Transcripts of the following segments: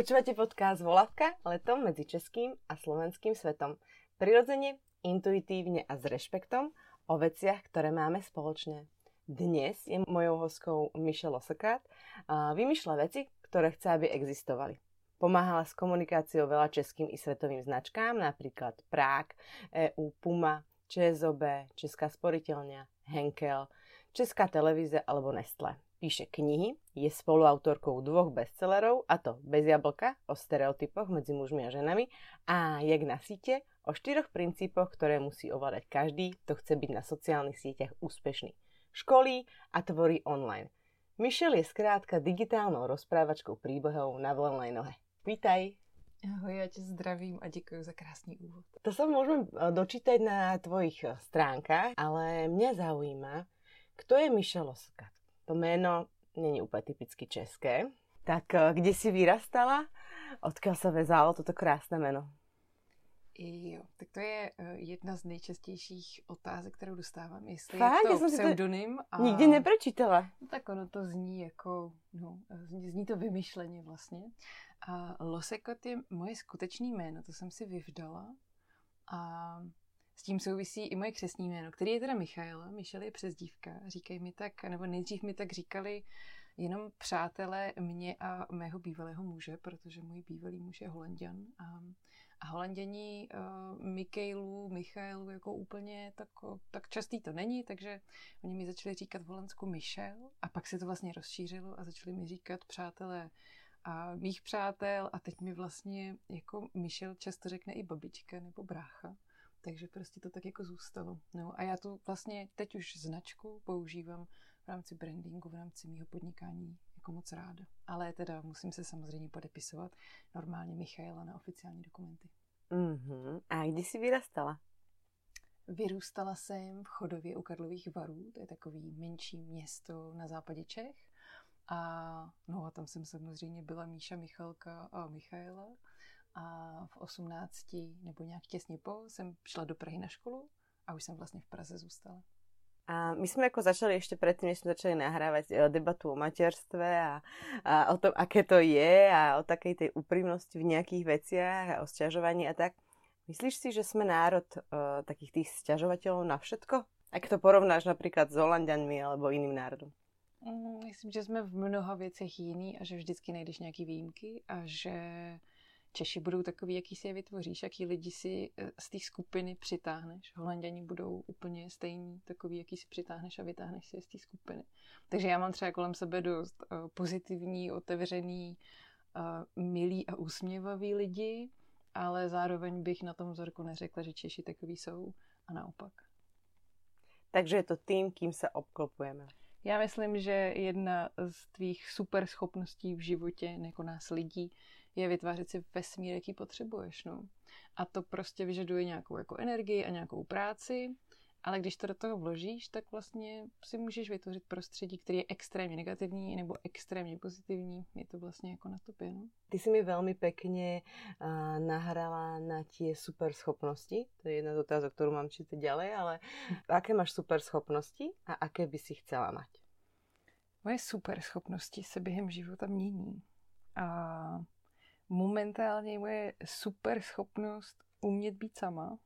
Počúvate podcast Volavka, letom medzi českým a slovenským svetom. Prirodzene, intuitívne a s rešpektom o veciach, ktoré máme spoločné. Dnes je mojou hostkou Michelle Osokát. Vymýšľa veci, ktoré chce, aby existovali. Pomáhala s komunikáciou veľa českým i svetovým značkám, napríklad Prák, EU, Puma, ČSOB, Česká sporiteľňa, Henkel, Česká televízia alebo Nestle píše knihy, je spoluautorkou dvoch bestsellerov, a to Bez jablka o stereotypoch medzi mužmi a ženami a Jak na síte o štyroch princípoch, ktoré musí ovládať každý, kto chce byť na sociálnych sieťach úspešný. Školí a tvorí online. Michelle je zkrátka digitálnou rozprávačkou príbehov na voľnej nohe. Vítaj. Ahoj, já tě zdravím a děkuji za krásný úvod. To sa môžeme eh, dočítať na tvojich stránkách, ale mňa zaujíma, kto je Michelle Oskat? To jméno není úplně typicky české. Tak eh, kde jsi vyrastala? Odkud se vezalo toto krásné jméno? Jo, tak to je eh, jedna z nejčastějších otázek, kterou dostávám. Jestli Fakt? je to pseudonym. To a... Nikdy nepročítala. No, tak ono to zní jako, no, zní, zní to vymyšleně vlastně. A Losekot je moje skutečné jméno, to jsem si vyvdala. A s tím souvisí i moje křesní jméno, který je teda Michaela. Michelle je přezdívka. Říkají mi tak, nebo nejdřív mi tak říkali jenom přátelé mě a mého bývalého muže, protože můj bývalý muž je holanděn. A, a holanděni uh, Mikailu, Michailu jako úplně tak, tak častý to není, takže oni mi začali říkat v Holandsku Michel a pak se to vlastně rozšířilo a začali mi říkat přátelé a mých přátel a teď mi vlastně jako Michel často řekne i babička nebo brácha. Takže prostě to tak jako zůstalo. No a já tu vlastně teď už značku používám v rámci brandingu, v rámci mého podnikání jako moc ráda. Ale teda musím se samozřejmě podepisovat normálně Michaela na oficiální dokumenty. Mm-hmm. A kdy jsi vyrastala? Vyrůstala jsem v Chodově u Karlových varů, to je takový menší město na západě Čech. A no a tam jsem samozřejmě byla Míša Michalka a Michaela a v 18 nebo nějak těsně po jsem šla do Prahy na školu a už jsem vlastně v Praze zůstala. A my jsme jako začali ještě předtím, než jsme začali nahrávat eh, debatu o materstve a, a o tom, aké to je a o takej tej úprimnosti v nějakých veciach a o sťažovaní a tak. Myslíš si, že jsme národ uh, takých tých sťažovatelů na všetko? Jak to porovnáš například s Holandianmi alebo jiným národom? Mm, myslím, že jsme v mnoha věcech jiný a že vždycky najdeš nějaký výjimky a že Češi budou takový, jaký si je vytvoříš, jaký lidi si eh, z té skupiny přitáhneš. Holanděni budou úplně stejní, takový, jaký si přitáhneš a vytáhneš si je z té skupiny. Takže já mám třeba kolem sebe dost uh, pozitivní, otevřený, uh, milý a úsměvavý lidi, ale zároveň bych na tom vzorku neřekla, že Češi takový jsou a naopak. Takže je to tým, kým se obklopujeme. Já myslím, že jedna z tvých super schopností v životě, jako nás lidí, je vytvářet si vesmír, jaký potřebuješ. No. A to prostě vyžaduje nějakou jako energii a nějakou práci, ale když to do toho vložíš, tak vlastně si můžeš vytvořit prostředí, který je extrémně negativní nebo extrémně pozitivní. Je to vlastně jako na tobě. No? Ty si mi velmi pěkně uh, nahrala na tie super schopnosti. To je jedna z otázok, kterou mám čítat ďalej, ale aké máš super schopnosti a aké by si chcela mať? Moje super schopnosti se během života mění. A momentálně moje super schopnost umět být sama.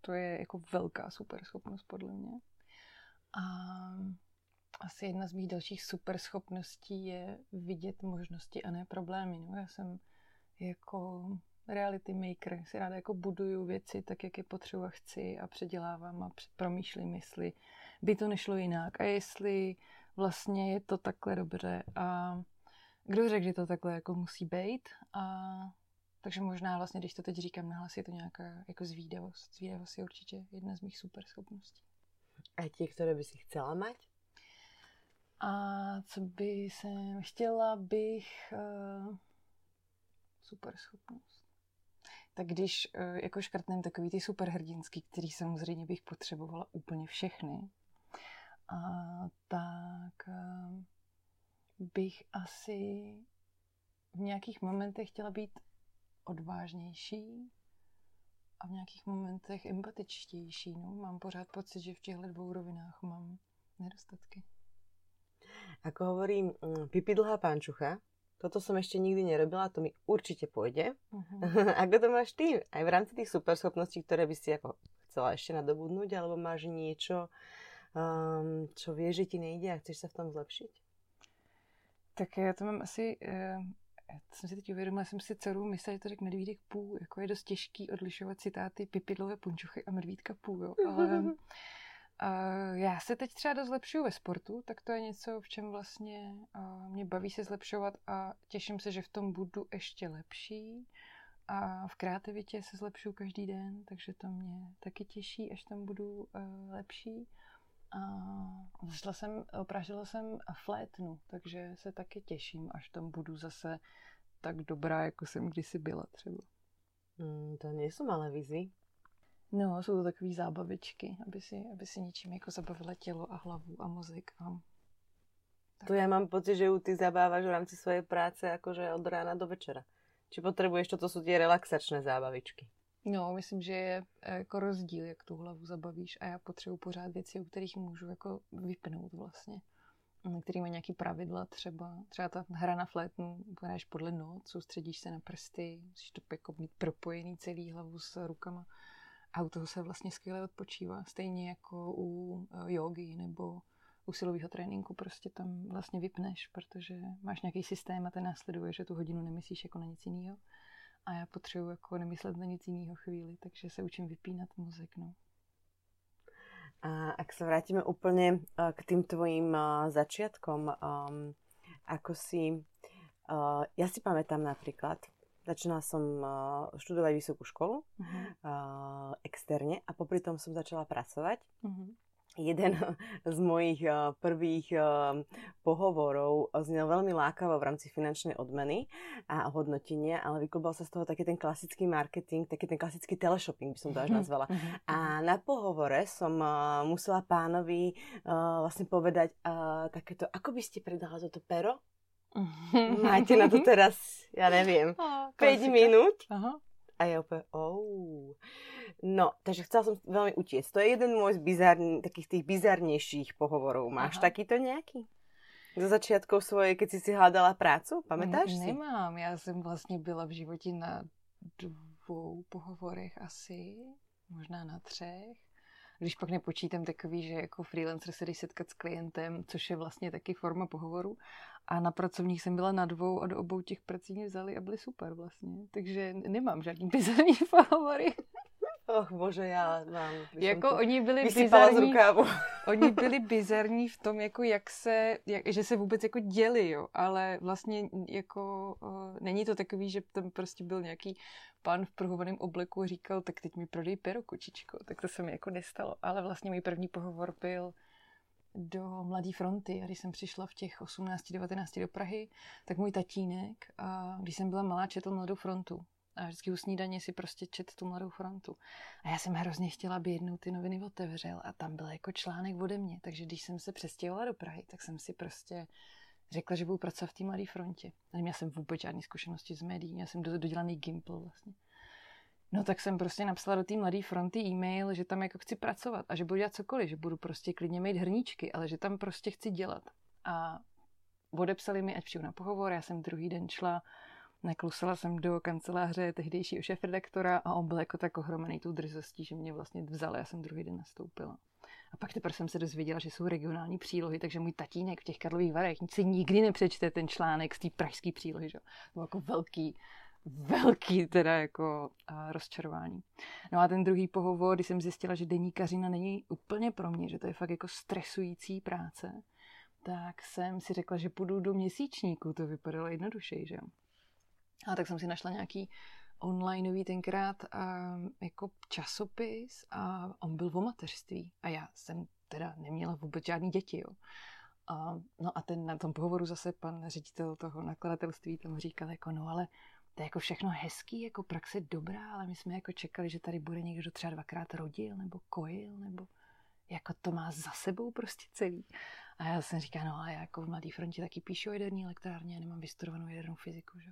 To je jako velká super schopnost podle mě. A asi jedna z mých dalších super schopností je vidět možnosti a ne problémy. No, já jsem jako reality maker, si ráda jako buduju věci tak, jak je potřeba chci a předělávám a promýšlím, jestli by to nešlo jinak a jestli vlastně je to takhle dobře a kdo řekl, že to takhle jako musí být a takže možná vlastně, když to teď říkám nahlas, je to nějaká jako zvídavost. Zvídavost je určitě jedna z mých super schopností. A ti, které by si chcela mít? A co by jsem chtěla bych uh, super schopnost. Tak když uh, jako škrtnem takový ty superhrdinský, který samozřejmě bych potřebovala úplně všechny, a tak uh, bych asi v nějakých momentech chtěla být odvážnější a v nějakých momentech empatičtější. No. Mám pořád pocit, že v těchto dvou rovinách mám nedostatky. Ako hovorím, mm, Pipi dlhá pančucha, Toto som ešte nikdy nerobila, to mi určite pôjde. Mhm. Ako to máš ty? Aj v rámci tých superschopností, ktoré by si ako chcela ešte nadobudnúť, alebo máš niečo, um, čo vieš, že ti nejde a chceš sa v tom zlepšiť? Tak já to mám asi, uh, já jsem si teď uvědomila, jsem si dceru myslela, že to řekl medvídek pů, jako je dost těžký odlišovat citáty pipidlové punčochy a medvídka pů, jo, ale uh, já se teď třeba dost zlepšuju ve sportu, tak to je něco, v čem vlastně uh, mě baví se zlepšovat a těším se, že v tom budu ještě lepší. A v kreativitě se zlepšuju každý den, takže to mě taky těší, až tam budu lepší. A jsem, opražila jsem flétnu, takže se taky těším, až tam budu zase tak dobrá, jako jsem kdysi byla třeba. Mm, to nejsou malé výzvy. No, jsou to takové zábavičky, aby si, aby si něčím jako zabavila tělo a hlavu a mozek. A... Tak. To já mám pocit, že u ty zabáváš v rámci svojej práce jakože od rána do večera. Či potřebuješ, toto jsou ty relaxačné zábavičky? No, myslím, že je eh, jako rozdíl, jak tu hlavu zabavíš a já potřebuji pořád věci, u kterých můžu jako vypnout vlastně. Který má nějaký pravidla třeba. Třeba ta hra na flétnu, hraješ podle noc, soustředíš se na prsty, musíš to jako mít propojený celý hlavu s rukama. A u toho se vlastně skvěle odpočívá. Stejně jako u eh, jogy nebo u silového tréninku prostě tam vlastně vypneš, protože máš nějaký systém a ten následuje, že tu hodinu nemyslíš jako na nic jiného a já potřebuji jako nemyslet na nic jiného chvíli, takže se učím vypínat mozek, no. A ak se vrátíme úplně eh, k tým tvojim eh, začiatkom, um, ako si, uh, ja si pamätám napríklad, začala som uh, študovať vysokú školu uh-huh. uh, externe a popri tom som začala pracovať. Uh-huh jeden z mojich uh, prvých uh, pohovorov znel veľmi lákavo v rámci finančnej odmeny a hodnotenia, ale vyklubal sa z toho taký ten klasický marketing, taký ten klasický teleshopping by som to až mhm, nazvala. Mhm, a mhm. na pohovore som uh, musela pánovi vlastne povedať takéto, ako by ste predala toto pero? Máte na to teraz, ja neviem, oh, 5 minút. Aha. A ja úplne, oh. No, takže chcela som veľmi utiecť. To je jeden môj z bizarn, takých tých bizarnejších pohovorov. Máš Aha. takýto nejaký? Za začiatkov svojej, keď si si hľadala prácu? Pamätáš si? Nemám. Já jsem vlastně byla v životě na dvou pohovorech asi, možná na třech. Když pak nepočítám takový, že jako freelancer se jdeš setkat s klientem, což je vlastně taky forma pohovoru. A na pracovních jsem byla na dvou a do obou těch prací mě vzali a byly super vlastně. Takže nemám žádný bizarní pohovory. Och bože, já mám. Jako oni byli bizarní, oni byli bizarní v tom, jako jak se, jak, že se vůbec jako děli, jo, ale vlastně jako uh, není to takový, že tam prostě byl nějaký pan v pruhovaném obleku a říkal, tak teď mi prodej pero, kočičko. Tak to se mi jako nestalo. Ale vlastně můj první pohovor byl do Mladé fronty. A když jsem přišla v těch 18-19 do Prahy, tak můj tatínek, a když jsem byla malá, četl Mladou frontu. A vždycky u snídaně si prostě čet tu Mladou frontu. A já jsem hrozně chtěla, aby jednou ty noviny otevřel a tam byl jako článek ode mě. Takže když jsem se přestěhovala do Prahy, tak jsem si prostě řekla, že budu pracovat v té Mladé frontě. A neměla jsem vůbec žádné zkušenosti z médií, měla jsem dodělaný Gimple vlastně. No tak jsem prostě napsala do té Mladé fronty e-mail, že tam jako chci pracovat a že budu dělat cokoliv, že budu prostě klidně mít hrníčky, ale že tam prostě chci dělat. A odepsali mi, ať přijdu na pohovor, já jsem druhý den šla, naklusala jsem do kanceláře tehdejšího šéf-redaktora a on byl jako tak ohromený tou drzostí, že mě vlastně vzal, já jsem druhý den nastoupila. A pak teprve jsem se dozvěděla, že jsou regionální přílohy, takže můj tatínek v těch Karlových Varech si nikdy nepřečte ten článek z té pražské přílohy, že? To jako velký, velký teda jako a, rozčarování. No a ten druhý pohovor, když jsem zjistila, že deníkařina není úplně pro mě, že to je fakt jako stresující práce, tak jsem si řekla, že půjdu do měsíčníku, to vypadalo jednodušeji, že A tak jsem si našla nějaký onlineový tenkrát a, jako časopis a on byl o mateřství. A já jsem teda neměla vůbec žádný děti, jo. A, no a ten na tom pohovoru zase pan ředitel toho nakladatelství tam říkal jako no ale to je jako všechno hezký, jako praxe dobrá, ale my jsme jako čekali, že tady bude někdo třeba dvakrát rodil nebo kojil, nebo jako to má za sebou prostě celý. A já jsem říkala, no a já jako v Mladé frontě taky píšu o jaderní elektrárně, nemám vystudovanou jadernou fyziku, že?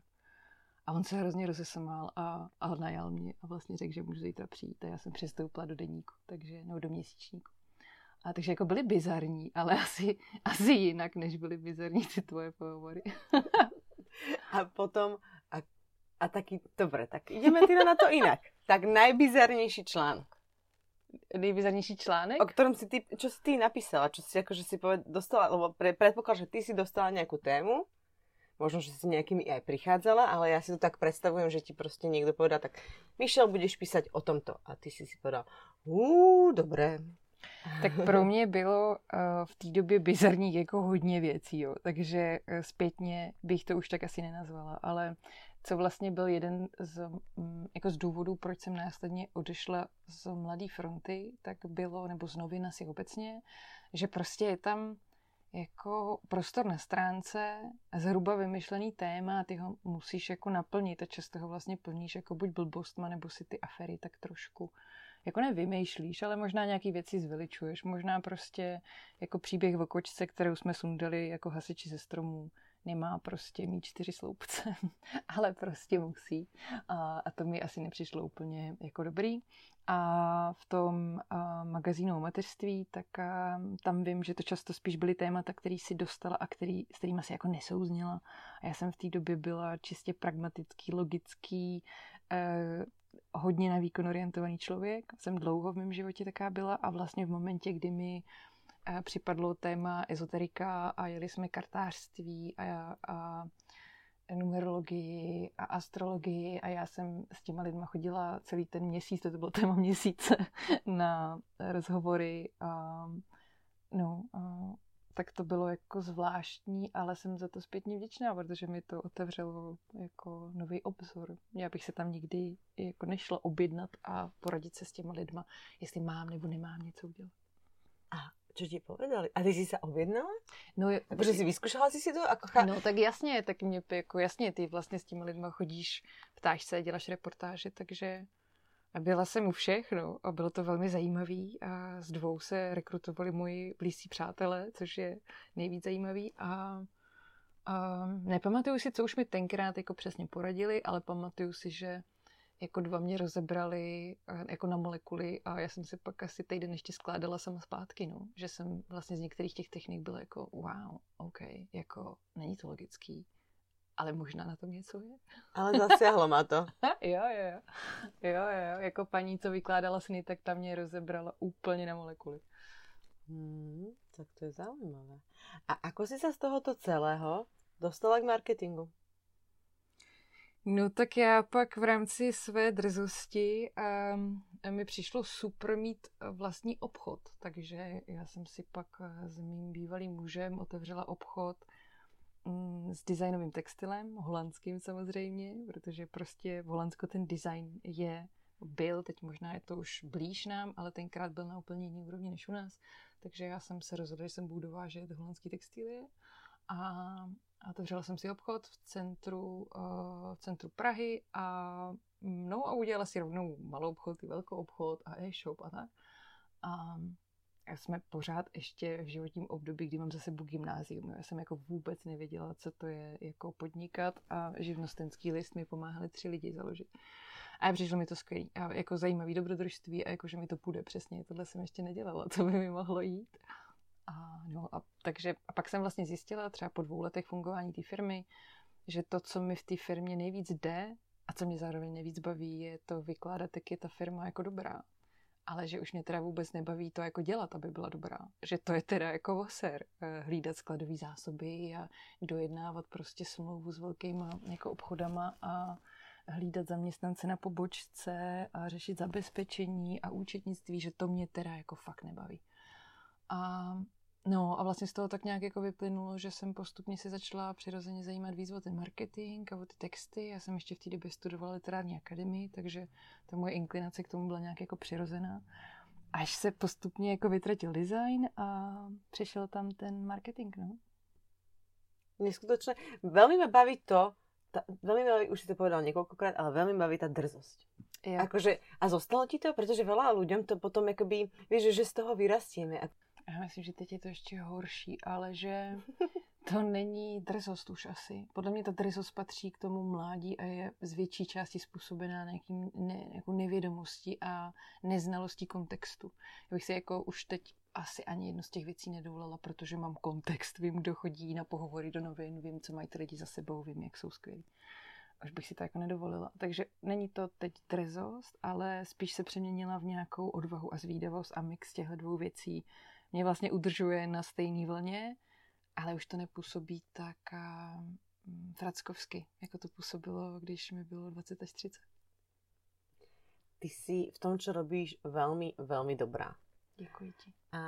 A on se hrozně rozesamal a, a najal mě a vlastně řekl, že můžu zítra přijít. A já jsem přestoupila do deníku, takže, no do měsíčníku. A takže jako byly bizarní, ale asi, asi jinak, než byly bizarní ty tvoje pohovory. A potom, a, taky, dobre, tak ideme teda na to inak. Tak najbizarnejší článok. Nejbizarnější článek? O ktorom si ty, čo si ty napísala, čo si akože si poved, dostala, lebo pre, predpoklad, že ty si dostala nejakú tému, možno, že si nejakými aj prichádzala, ale ja si to tak predstavujem, že ti prostě niekto povedal, tak Michel, budeš písať o tomto. A ty si si povedal, uuu, dobré. Tak pro mě bylo uh, v té době bizarní jako hodně věcí, jo. takže uh, zpětně bych to už tak asi nenazvala, ale co vlastně byl jeden z, um, jako z důvodů, proč jsem následně odešla z Mladé fronty, tak bylo, nebo z novin asi obecně, že prostě je tam jako prostor na stránce, zhruba vymyšlený téma a ty ho musíš jako naplnit a často ho vlastně plníš jako buď blbostma, nebo si ty afery tak trošku jako nevymýšlíš, ale možná nějaký věci zveličuješ, možná prostě jako příběh v okočce, kterou jsme sundali jako hasiči ze stromů, nemá prostě mít čtyři sloupce, ale prostě musí. A, a to mi asi nepřišlo úplně jako dobrý. A v tom a, magazínu o mateřství, tak a, tam vím, že to často spíš byly témata, který si dostala a který, s kterými si jako nesouzněla. A já jsem v té době byla čistě pragmatický, logický, eh, hodně na výkon orientovaný člověk. Jsem dlouho v mém životě taká byla a vlastně v momentě, kdy mi připadlo téma ezoterika a jeli jsme kartářství a, a numerologii a astrologii a já jsem s těma lidma chodila celý ten měsíc, to bylo téma měsíce, na rozhovory a no, a tak to bylo jako zvláštní, ale jsem za to zpětně vděčná, protože mi to otevřelo jako nový obzor. Já bych se tam nikdy jako nešla objednat a poradit se s těma lidma, jestli mám nebo nemám něco udělat. A co ti povedali? A ty jsi se objednala? No, protože jsi vyzkoušela jsi si to? Jako chá... No tak jasně, tak mě jako jasně, ty vlastně s těma lidma chodíš, ptáš se, děláš reportáže, takže a byla jsem u všech, no, a bylo to velmi zajímavý a z dvou se rekrutovali moji blízcí přátelé, což je nejvíc zajímavý a, a nepamatuju si, co už mi tenkrát jako přesně poradili, ale pamatuju si, že jako dva mě rozebrali jako na molekuly a já jsem si pak asi týden ještě skládala sama zpátky, no. Že jsem vlastně z některých těch technik byla jako wow, OK, jako není to logický ale možná na tom něco je. Ale zasiahlo má to. jo, jo, jo. Jo, jo, jako paní, co vykládala sny, tak tam mě rozebrala úplně na molekuly. Hmm, tak to je zaujímavé. A ako si sa z tohoto celého dostala k marketingu? No tak já pak v rámci své drzosti um, mi přišlo super mít vlastní obchod, takže já jsem si pak s mým bývalým mužem otevřela obchod Mm, s designovým textilem, holandským samozřejmě, protože prostě v Holandsku ten design je, byl, teď možná je to už blíž nám, ale tenkrát byl na úplně jiný úrovni než u nás. Takže já jsem se rozhodla, že jsem budu dovážet holandský textilie a otevřela jsem si obchod v centru, uh, v centru Prahy a no a udělala si rovnou malou obchod i velkou obchod a e-shop a tak. A jsme pořád ještě v životním období, kdy mám zase gymnázium. Já jsem jako vůbec nevěděla, co to je jako podnikat a živnostenský list mi pomáhali tři lidi založit. A přišlo mi to skvělé a jako zajímavý dobrodružství a jako, že mi to půjde přesně. Tohle jsem ještě nedělala, co by mi mohlo jít. A, no, a, takže, a pak jsem vlastně zjistila třeba po dvou letech fungování té firmy, že to, co mi v té firmě nejvíc jde a co mě zároveň nejvíc baví, je to vykládat, jak je ta firma jako dobrá ale že už mě teda vůbec nebaví to jako dělat, aby byla dobrá. Že to je teda jako voser, eh, hlídat skladové zásoby a dojednávat prostě smlouvu s velkýma jako obchodama a hlídat zaměstnance na pobočce a řešit zabezpečení a účetnictví, že to mě teda jako fakt nebaví. A No a vlastně z toho tak nějak jako vyplynulo, že jsem postupně se začala přirozeně zajímat víc o ten marketing a o ty texty. Já jsem ještě v té době studovala literární akademii, takže ta moje inklinace k tomu byla nějak jako přirozená. Až se postupně jako vytratil design a přišel tam ten marketing, no. Neskutočné. Velmi mě baví to, ta, veľmi baví, už si to povedal niekoľkokrát, ale veľmi baví tá drzosť. Ja. Akože, a zostalo ti to? Pretože veľa ľuďom to potom akoby, vieš, že z toho vyrastieme. Já myslím, že teď je to ještě horší, ale že to není drzost už asi. Podle mě ta drzost patří k tomu mládí a je z větší části způsobená nějakým ne, jako nevědomostí a neznalostí kontextu. Já bych si jako už teď asi ani jednu z těch věcí nedovolila, protože mám kontext, vím, kdo chodí na pohovory do novin, vím, co mají ty lidi za sebou, vím, jak jsou skvělí. Až bych si to jako nedovolila. Takže není to teď drzost, ale spíš se přeměnila v nějakou odvahu a zvídavost a mix těchto dvou věcí mě vlastně udržuje na stejné vlně, ale už to nepůsobí tak mm, frackovsky, jako to působilo, když mi bylo 20 až 30. Ty jsi v tom, co robíš, velmi, velmi dobrá. Děkuji ti. A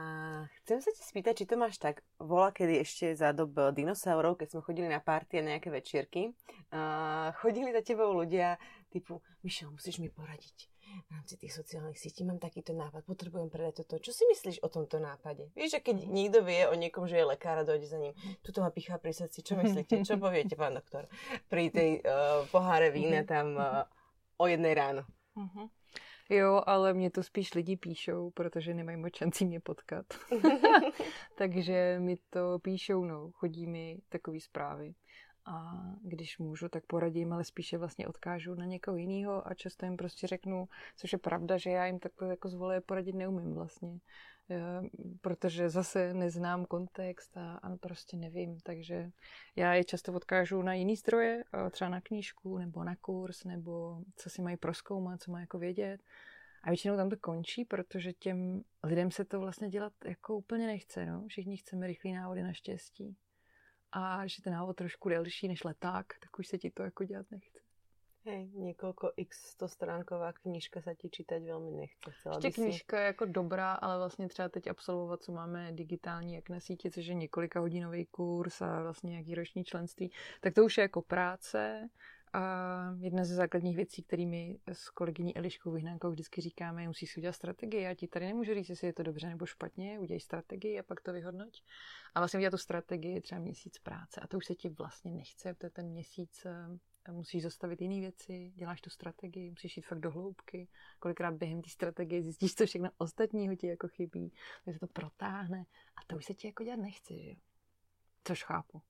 chcem sa ti spýtať, či to máš tak, vola kedy ešte za dob dinosaurov, keď sme chodili na party a nejaké večierky, uh, chodili za tebou ľudia typu, Mišel, musíš mi poradiť v rámci tých sociálnych sítí, mám takýto nápad, potrebujem predať toto. Čo si myslíš o tomto nápade? Vieš, že keď niekto vie o niekom, že je lekár a dojde za ním, tuto ma pichá pri srdci, čo myslíte? Čo poviete, pán doktor? Pri tej uh, poháre vína mhm. tam uh, o jednej ráno. Uh-huh. Jo, ale mě to spíš lidi píšou, protože nemají moc šancí mě potkat. Takže mi to píšou, no, chodí mi takové zprávy. A když můžu, tak poradím, ale spíše vlastně odkážu na někoho jiného a často jim prostě řeknu, což je pravda, že já jim takhle jako zvolé poradit neumím vlastně. Protože zase neznám kontext a, a prostě nevím, takže já je často odkážu na jiný zdroje, třeba na knížku nebo na kurz, nebo co si mají proskoumat, co mají jako vědět. A většinou tam to končí, protože těm lidem se to vlastně dělat jako úplně nechce. No? Všichni chceme rychlý návody na štěstí. A je ten návod trošku delší než leták, tak už se ti to jako dělat nechce. Hej, několiko x 100 stránková knížka se ti čítať velmi nechce. Chcela Ještě knížka si... je jako dobrá, ale vlastně třeba teď absolvovat, co máme digitální, jak na síti, což je několika hodinový kurz a vlastně nějaký roční členství, tak to už je jako práce a jedna ze základních věcí, kterými s kolegyní Eliškou Vyhnánkou vždycky říkáme, musíš si udělat strategii. Já ti tady nemůžu říct, jestli je to dobře nebo špatně, udělej strategii a pak to vyhodnoť. A vlastně udělat tu strategii třeba měsíc práce. A to už se ti vlastně nechce, protože ten měsíc eh, musíš zastavit jiné věci, děláš tu strategii, musíš jít fakt do hloubky. Kolikrát během té strategie zjistíš, co všechno ostatního ti jako chybí, takže se to protáhne a to už se ti jako dělat nechce, že jo? Což chápu.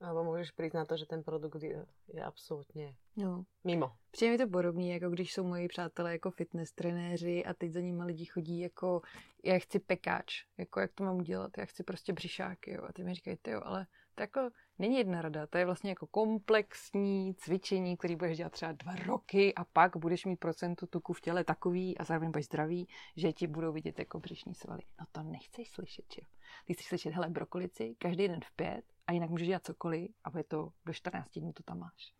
Alebo můžeš přijít na to, že ten produkt je, je absolutně no. mimo. Přijde mi to podobný, jako když jsou moji přátelé jako fitness trenéři a teď za nimi lidi chodí jako, já chci pekáč, jako jak to mám udělat, já chci prostě břišáky, jo. A ty mi říkají, jo, ale to jako není jedna rada, to je vlastně jako komplexní cvičení, který budeš dělat třeba dva roky a pak budeš mít procentu tuku v těle takový a zároveň budeš zdravý, že ti budou vidět jako břišní svaly. No to nechceš slyšet, jo. Ty chceš slyšet, hele, brokolici, každý den v pět a jinak můžeš dělat cokoliv a bude to do 14 dnů to tam máš.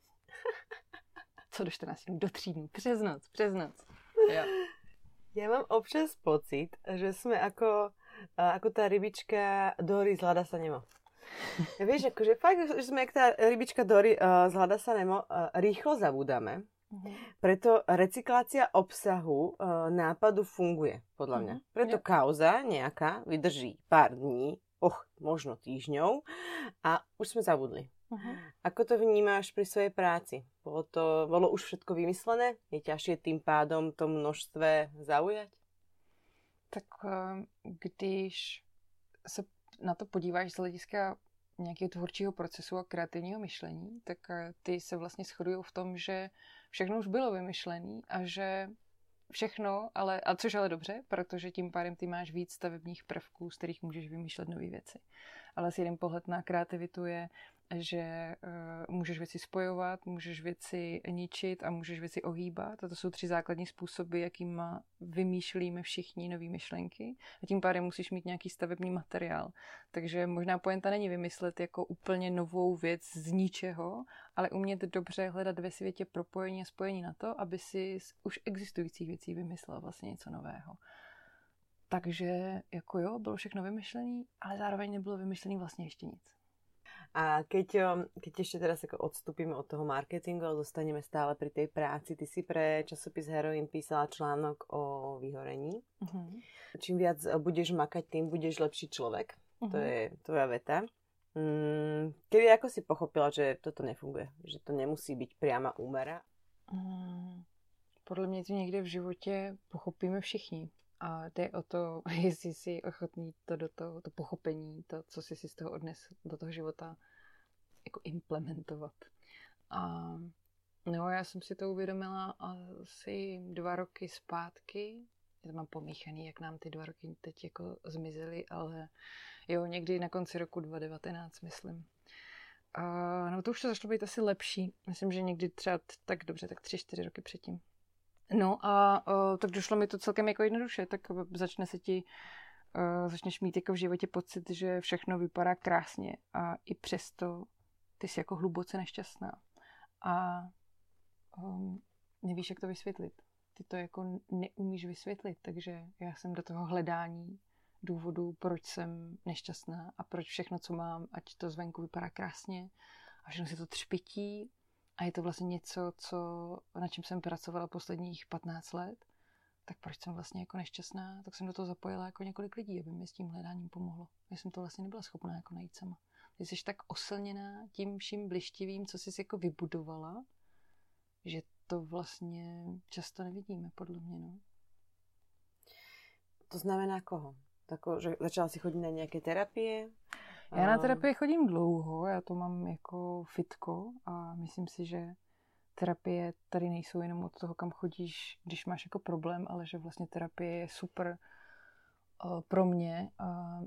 Co do 14 dnů? Do 3 dnů. Přes noc, přes noc. Jo. Já mám občas pocit, že jsme jako, jako ta rybička Dory z Lada sa nemo. Vieš, akože fakt, že sme jak tá rybička Dory uh, z Hľada sa Nemo, uh, rýchlo zabúdame. Uh-huh. Preto recyklácia obsahu uh, nápadu funguje, podľa mňa. Uh-huh. Preto yeah. kauza nejaká vydrží pár dní, och, možno týždňov a už sme zabudli. Uh-huh. Ako to vnímáš pri svojej práci? Bolo, to, bolo už všetko vymyslené? Je ťažšie tým pádom to množstve zaujať? Tak když se na to podíváš z hlediska nějakého tvůrčího procesu a kreativního myšlení, tak eh, ty se vlastně shodují v tom, že všechno už bylo vymyšlené a že všechno, ale, a což ale dobře, protože tím pádem ty máš víc stavebních prvků, z kterých můžeš vymýšlet nové věci. Ale s jeden pohled na kreativitu je, že uh, můžeš věci spojovat, můžeš věci ničit a můžeš věci ohýbat. A to jsou tři základní způsoby, jakým vymýšlíme všichni nové myšlenky. A tím pádem musíš mít nějaký stavební materiál. Takže možná poenta není vymyslet jako úplně novou věc z ničeho, ale umět dobře hledat ve světě propojení a spojení na to, aby si z už existujících věcí vymyslel vlastně něco nového. Takže jako jo, bylo všechno vymyšlené, ale zároveň nebylo vymyšlené vlastně ještě nic. A keď, um, keď ešte teraz ako odstúpime od toho marketingu a zostaneme stále pri tej práci, ty si pre časopis Heroin písala článok o vyhorení. Uh-huh. Čím viac budeš makať, tým budeš lepší človek. Uh-huh. To je tvoja veta. Mm, kedy ako si pochopila, že toto nefunguje? Že to nemusí byť priama úmera? Mm, podle mě to někde v životě pochopíme všichni. A jde o to, jestli jsi ochotný to do toho, to pochopení, to, co jsi si z toho odnes do toho života jako implementovat. A no, já jsem si to uvědomila asi dva roky zpátky, Já to mám pomíchaný, jak nám ty dva roky teď jako zmizely, ale jo, někdy na konci roku 2019, myslím. A, no to už to začalo být asi lepší. Myslím, že někdy třeba tak dobře, tak tři, čtyři roky předtím. No a o, tak došlo mi to celkem jako jednoduše, tak začne se ti, o, začneš mít jako v životě pocit, že všechno vypadá krásně a i přesto ty jsi jako hluboce nešťastná. A um, nevíš, jak to vysvětlit. Ty to jako neumíš vysvětlit, takže já jsem do toho hledání důvodů, proč jsem nešťastná a proč všechno, co mám, ať to zvenku vypadá krásně a všechno se to třpití a je to vlastně něco, co, na čem jsem pracovala posledních 15 let, tak proč jsem vlastně jako nešťastná, tak jsem do toho zapojila jako několik lidí, aby mi s tím hledáním pomohlo. Já jsem to vlastně nebyla schopná jako najít sama. Ty jsi tak oslněná tím vším blištivým, co jsi jako vybudovala, že to vlastně často nevidíme, podle mě. No. To znamená koho? Tako, že začala si chodit na nějaké terapie? Já na terapii chodím dlouho, já to mám jako fitko a myslím si, že terapie tady nejsou jenom od toho, kam chodíš, když máš jako problém, ale že vlastně terapie je super uh, pro mě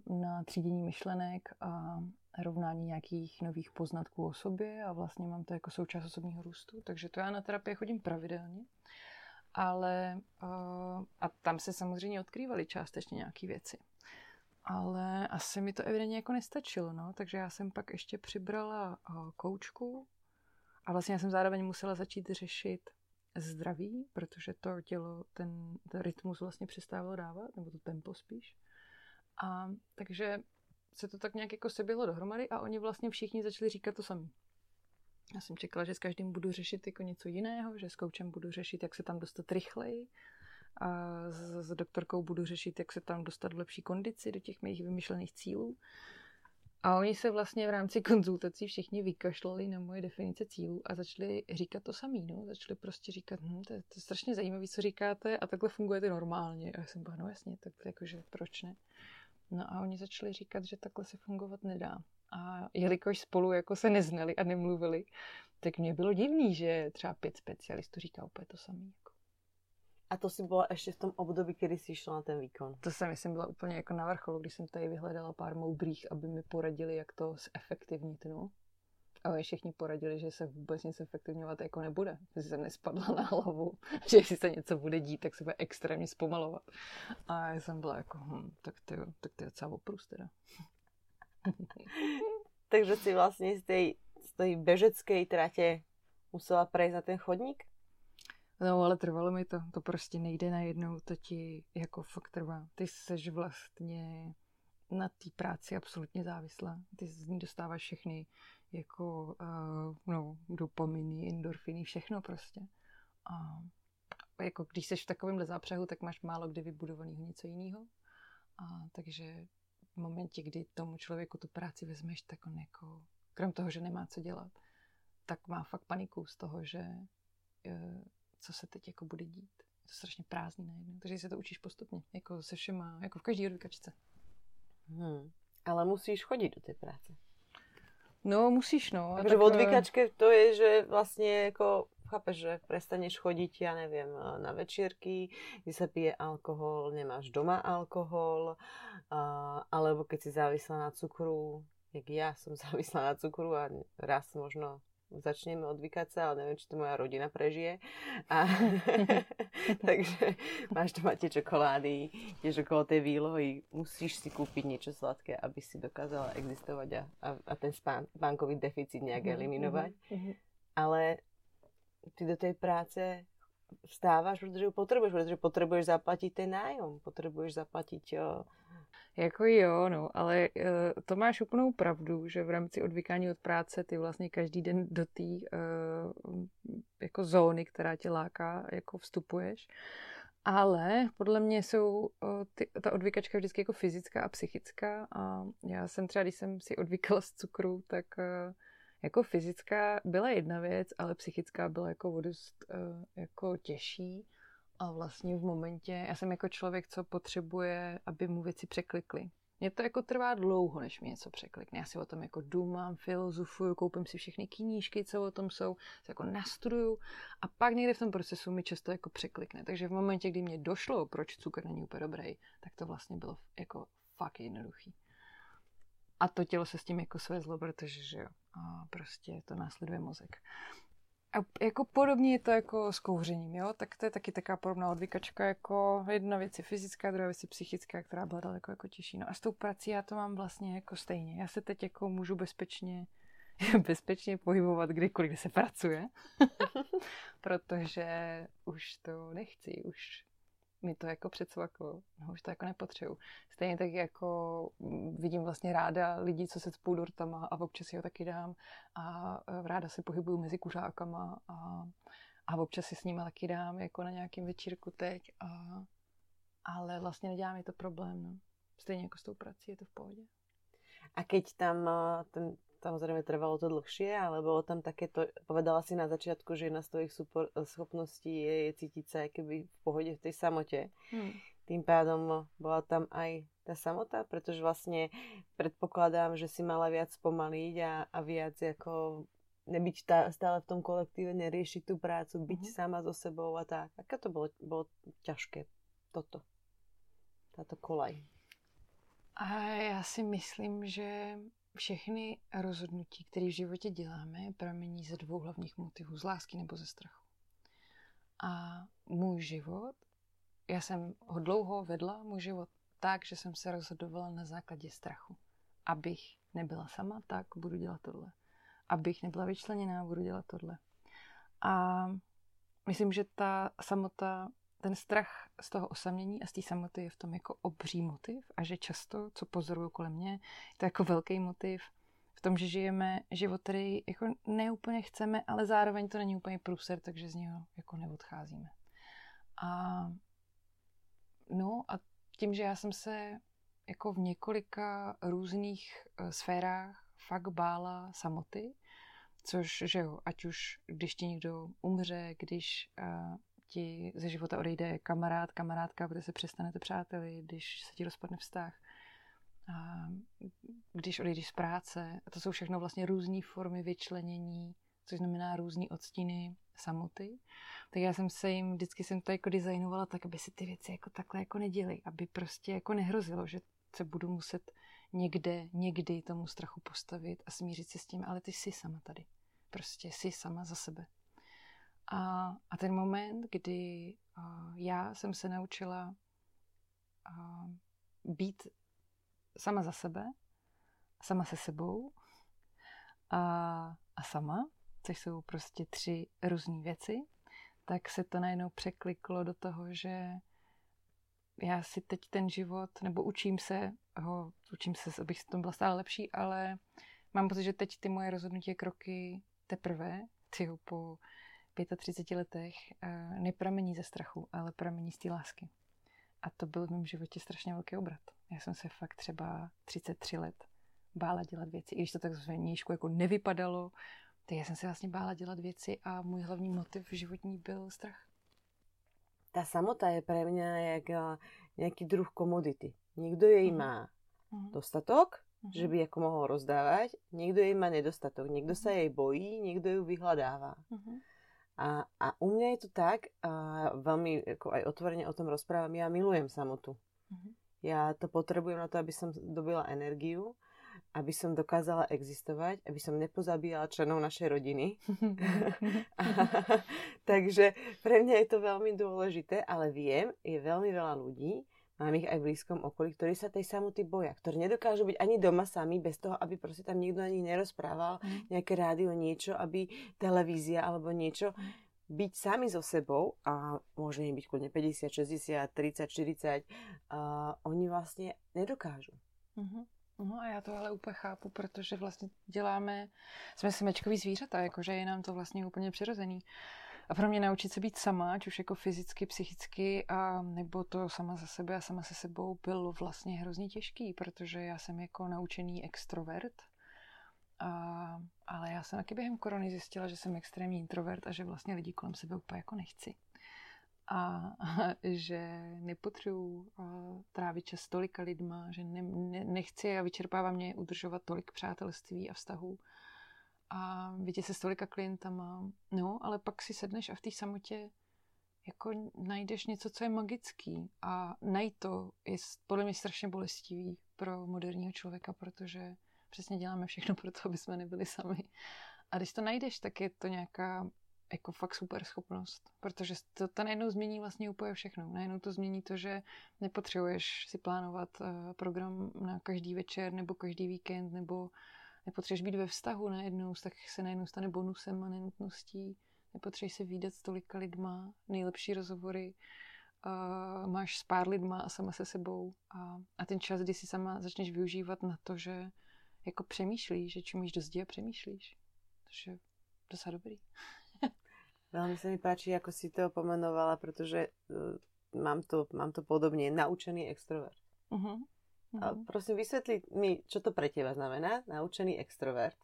na třídění myšlenek a rovnání nějakých nových poznatků o sobě a vlastně mám to jako součást osobního růstu, takže to já na terapii chodím pravidelně. Ale uh, a tam se samozřejmě odkrývaly částečně nějaké věci ale asi mi to evidentně jako nestačilo, no, takže já jsem pak ještě přibrala uh, koučku a vlastně já jsem zároveň musela začít řešit zdraví, protože to tělo, ten, ten rytmus vlastně přestávalo dávat, nebo to tempo spíš. A takže se to tak nějak jako seběhlo dohromady a oni vlastně všichni začali říkat to samé. Já jsem čekala, že s každým budu řešit jako něco jiného, že s koučem budu řešit, jak se tam dostat rychleji, a s, s doktorkou budu řešit, jak se tam dostat v lepší kondici do těch mých vymyšlených cílů. A oni se vlastně v rámci konzultací všichni vykašlali na moje definice cílů a začali říkat to samý. No. Začali prostě říkat, hm, to, je, to je strašně zajímavé, co říkáte a takhle fungujete normálně. A já jsem byla, no jasně, tak jakože proč ne? No a oni začali říkat, že takhle se fungovat nedá. A jelikož spolu jako se neznali a nemluvili, tak mě bylo divný, že třeba pět specialistů říká úplně to samé. Jako. A to si byla ještě v tom období, kdy jsi šla na ten výkon. To jsem, myslím, byla úplně jako na vrcholu, když jsem tady vyhledala pár moudrých, aby mi poradili, jak to zefektivnit, no. A oni všichni poradili, že se vůbec nic efektivňovat jako nebude. Že jsem nespadla na hlavu, že jestli se něco bude dít, tak se bude extrémně zpomalovat. A já jsem byla jako, hm, tak to, tak to je docela oprus teda. Takže si vlastně z té, z té bežecké tratě musela prejsť na ten chodník? No, ale trvalo mi to. To prostě nejde najednou, to ti jako fakt trvá. Ty seš vlastně na té práci absolutně závislá. Ty z ní dostáváš všechny jako uh, no, dopaminy, endorfiny, všechno prostě. A jako když seš v takovémhle zápřehu, tak máš málo kdy vybudovaného něco jiného. A takže v momentě, kdy tomu člověku tu práci vezmeš, tak on jako, krom toho, že nemá co dělat, tak má fakt paniku z toho, že uh, co se teď jako bude dít. Je to strašně prázdný najednou, takže se to učíš postupně, jako se všema, jako v každé odvykačce. Hmm. Ale musíš chodit do té práce. No, musíš, no. Takže tak... v odvykačke to je, že vlastně jako chápeš, že prestaneš chodit, já nevím, na večírky, kde se pije alkohol, nemáš doma alkohol, a, alebo keď si závislá na cukru, jak ja som závislá na cukru a raz možno začneme odvykať sa, ale neviem, či to moja rodina prežije. A, takže máš doma tie čokolády, tiež okolo tej výlohy, musíš si kúpiť niečo sladké, aby si dokázala existovať a, a, a ten spán, bankový deficit nejak mm-hmm. eliminovať. Mm-hmm. Ale ty do tej práce vstáváš, protože ju potrebuješ, protože potrebuješ zaplatiť ten nájom, potrebuješ zaplatiť jo, jako jo, no, ale uh, to máš úplnou pravdu, že v rámci odvykání od práce ty vlastně každý den do té uh, jako zóny, která tě láká, jako vstupuješ. Ale podle mě jsou uh, ty, ta odvykačka vždycky jako fyzická a psychická a já jsem třeba, když jsem si odvykala z cukru, tak uh, jako fyzická byla jedna věc, ale psychická byla jako o dost uh, jako těžší a vlastně v momentě, já jsem jako člověk, co potřebuje, aby mu věci překlikly. Mně to jako trvá dlouho, než mi něco překlikne. Já si o tom jako důmám, filozofuju, koupím si všechny knížky, co o tom jsou, se jako nastuduju a pak někde v tom procesu mi často jako překlikne. Takže v momentě, kdy mě došlo, proč cukr není úplně dobrý, tak to vlastně bylo jako fakt jednoduchý. A to tělo se s tím jako svezlo, protože že jo, a prostě to následuje mozek. A jako podobně je to jako s kouřením, jo? Tak to je taky taková podobná odvykačka, jako jedna věc je fyzická, druhá věc je psychická, která byla daleko jako těžší. No a s tou prací já to mám vlastně jako stejně. Já se teď jako můžu bezpečně, bezpečně pohybovat kdykoliv, kde se pracuje, protože už to nechci, už mi to jako předsvaklo, no už to jako nepotřebuju. Stejně tak jako mm, vidím vlastně ráda lidi, co se spou dortama a občas si ho taky dám a e, ráda se pohybuju mezi kuřákama a, a občas si s nimi taky dám jako na nějakým večírku teď a, ale vlastně nedělá mi to problém, no. Stejně jako s tou prací je to v pohodě. A keď tam e, ten Samozrejme trvalo to dlhšie, ale bolo tam takéto, povedala si na začiatku, že jedna z tvojich super, schopností je, je cítiť sa keby v pohode v tej samote. Hmm. Tým pádom bola tam aj tá samota, pretože vlastne predpokladám, že si mala viac pomaliť a, a viac ako nebyť tá, stále v tom kolektíve, neriešiť tú prácu, byť mm-hmm. sama so sebou a tak. Aké to bolo, bolo ťažké toto, táto kolaj? A já si myslím, že všechny rozhodnutí, které v životě děláme, pramení ze dvou hlavních motivů, z lásky nebo ze strachu. A můj život, já jsem ho dlouho vedla, můj život tak, že jsem se rozhodovala na základě strachu. Abych nebyla sama, tak budu dělat tohle. Abych nebyla vyčleněná, budu dělat tohle. A myslím, že ta samota ten strach z toho osamění a z té samoty je v tom jako obří motiv a že často, co pozoruju kolem mě, je to jako velký motiv v tom, že žijeme život, který jako neúplně chceme, ale zároveň to není úplně průser, takže z něho jako neodcházíme. A no a tím, že já jsem se jako v několika různých uh, sférách fakt bála samoty, což, že jo, ať už když ti někdo umře, když uh, ti ze života odejde kamarád, kamarádka, protože se přestanete přáteli, když se ti rozpadne vztah, a když odejdeš z práce. A to jsou všechno vlastně různé formy vyčlenění, což znamená různé odstíny samoty. Tak já jsem se jim, vždycky jsem to jako designovala tak, aby si ty věci jako takhle jako neděli, aby prostě jako nehrozilo, že se budu muset někde, někdy tomu strachu postavit a smířit se s tím, ale ty jsi sama tady. Prostě jsi sama za sebe. A, a ten moment, kdy uh, já jsem se naučila uh, být sama za sebe, sama se sebou a, a sama, což jsou prostě tři různé věci, tak se to najednou překliklo do toho, že já si teď ten život, nebo učím se ho, učím se, abych v tom byla stále lepší, ale mám pocit, že teď ty moje rozhodnutí kroky teprve, ty po 35 letech nepramení ze strachu, ale pramení z té lásky. A to byl v mém životě strašně velký obrat. Já jsem se fakt třeba 33 let bála dělat věci, i když to tak zveníšku jako nevypadalo, tak já jsem se vlastně bála dělat věci a můj hlavní motiv životní byl strach. Ta samota je pro mě jak nějaký druh komodity. Někdo jej mhm. má uh-huh. dostatok, uh-huh. že by jako mohl rozdávat, někdo jej má nedostatok, někdo se jej bojí, někdo ju vyhledává. Uh-huh. A, a u mňa je to tak, a veľmi ako aj otvorene o tom rozprávam, ja milujem samotu. Mm-hmm. Ja to potrebujem na to, aby som dobila energiu, aby som dokázala existovať, aby som nepozabíjala členov našej rodiny. Takže pre mňa je to veľmi dôležité, ale viem, je veľmi veľa ľudí, mám ich aj v blízkom okolí, ktorí sa tej samoty boja, ktorí nedokážu byť ani doma sami bez toho, aby proste tam nikto ani nerozprával, mm. nejaké rádio, niečo, aby televízia alebo niečo. Mm. Byť sami so sebou a môže im byť kľudne 50, 60, 30, 40, uh, oni vlastně nedokážu. Mm-hmm. No a já to ale úplně chápu, protože vlastně děláme, jsme smečkový zvířata, jakože je nám to vlastně úplně přirozený. A pro mě naučit se být sama, ať už jako fyzicky, psychicky, a nebo to sama za sebe a sama se sebou, bylo vlastně hrozně těžký, protože já jsem jako naučený extrovert, a, ale já jsem taky během korony zjistila, že jsem extrémní introvert a že vlastně lidi kolem sebe úplně jako nechci. a, a že nepotřebuji trávit čas tolika lidma, že ne, ne, nechci a vyčerpává mě udržovat tolik přátelství a vztahů a vidět se s tolika klientama. No, ale pak si sedneš a v té samotě jako najdeš něco, co je magický a najít to je podle mě strašně bolestivý pro moderního člověka, protože přesně děláme všechno pro to, aby jsme nebyli sami. A když to najdeš, tak je to nějaká jako fakt super schopnost, protože to, to najednou změní vlastně úplně všechno. Najednou to změní to, že nepotřebuješ si plánovat uh, program na každý večer nebo každý víkend, nebo nepotřebuješ být ve vztahu najednou, tak se najednou stane bonusem a nenutností. Nepotřebuješ se výdat s tolika lidma, nejlepší rozhovory, uh, máš s pár lidma a sama se sebou a, a ten čas, kdy si sama začneš využívat na to, že jako přemýšlíš, že čumíš do zdi a přemýšlíš. To je docela dobrý. Veľmi sa mi páči, ako si to pomenovala, pretože uh, mám, to, mám to podobne. Naučený extrovert. Uh-huh. Uh-huh. A prosím, vysvetli mi, čo to pre teba znamená, naučený extrovert.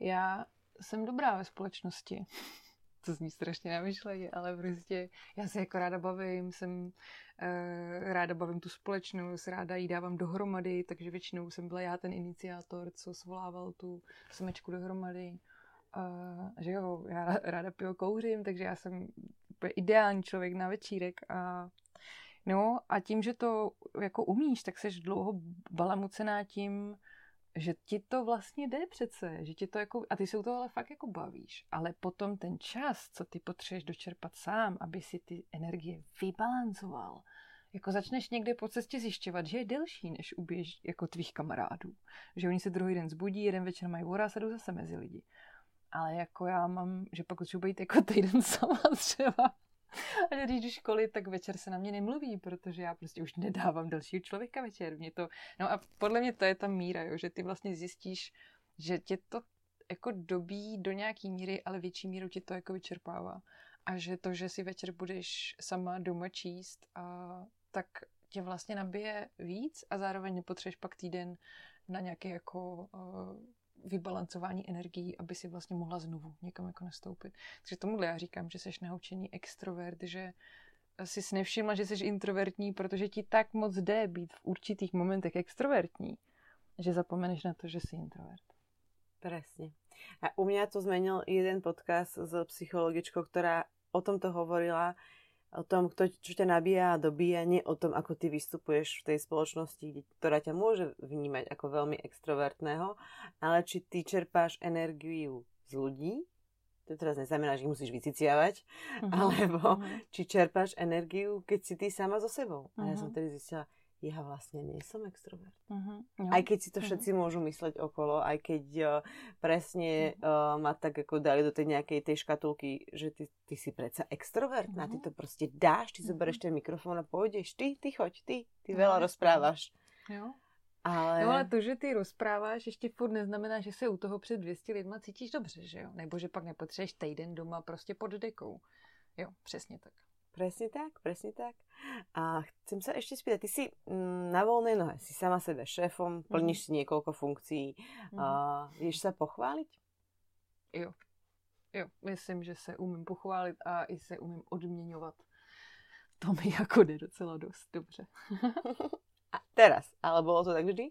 Já jsem dobrá ve společnosti. to zní strašně namyšleně, ale prostě já se jako ráda bavím, jsem uh, ráda bavím tu společnost, ráda jí dávám dohromady, takže většinou jsem byla já ten iniciátor, co svolával tu smečku dohromady. Uh, že jo, já ráda piju kouřím, takže já jsem ideální člověk na večírek a no a tím, že to jako umíš, tak seš dlouho balamucená tím, že ti to vlastně jde přece, že ti to jako, a ty se u toho ale fakt jako bavíš, ale potom ten čas, co ty potřebuješ dočerpat sám, aby si ty energie vybalancoval, jako začneš někde po cestě zjišťovat, že je delší než u běž, jako tvých kamarádů. Že oni se druhý den zbudí, jeden večer mají voraz a zase mezi lidi. Ale jako já mám, že pak potřebuji být jako týden sama třeba. A když jdu školy, tak večer se na mě nemluví, protože já prostě už nedávám dalšího člověka večer. Mě to, no a podle mě to je ta míra, jo, že ty vlastně zjistíš, že tě to jako dobí do nějaký míry, ale větší míru tě to jako vyčerpává. A že to, že si večer budeš sama doma číst, a, tak tě vlastně nabije víc a zároveň nepotřebuješ pak týden na nějaké jako uh, vybalancování energií, aby si vlastně mohla znovu někam jako nastoupit. Takže tomuhle já říkám, že jsi naučený extrovert, že si nevšimla, že jsi introvertní, protože ti tak moc jde být v určitých momentech extrovertní, že zapomeneš na to, že jsi introvert. Presne. A u mňa to zmenil jeden podcast s psychologičkou, ktorá o tomto hovorila, o tom, kto, čo ťa nabíja a dobíja, nie o tom, ako ty vystupuješ v tej spoločnosti, ktorá ťa môže vnímať ako veľmi extrovertného, ale či ty čerpáš energiu z ľudí, to teraz neznamená, že ich musíš vyciciavať, uh-huh. alebo uh-huh. či čerpáš energiu, keď si ty sama so sebou. Uh-huh. A ja som tedy zistila, ja vlastne nie som extrovert. Uh-huh. No. Aj keď si to všetci uh-huh. môžu mysleť okolo, aj keď uh, presne uh, ma tak ako dali do tej nejakej tej škatulky, že ty, ty si predsa extrovertná, uh-huh. ty to proste dáš, ty zoberieš ten mikrofón a pôjdeš, ty, ty choď, ty, ty veľa uh-huh. rozprávaš. Jo. Ale... No ale to, že ty rozpráváš, ještě furt neznamená, že se u toho před 200 lidma cítíš dobře, že jo? Nebo že pak nepotřebuješ týden doma prostě pod dekou. Jo, přesně tak. Presne tak, presne tak. A chcem sa ešte spýtať, ty si mm, na voľnej nohe, si sama sebe šéfom, plníš mm. si niekoľko funkcií. Mm. A, vieš sa pochváliť? Jo. Jo, myslím, že se umím pochválit a i se umím odměňovat. To mi jako jde docela dost dobře. a teraz, ale bylo to tak vždy?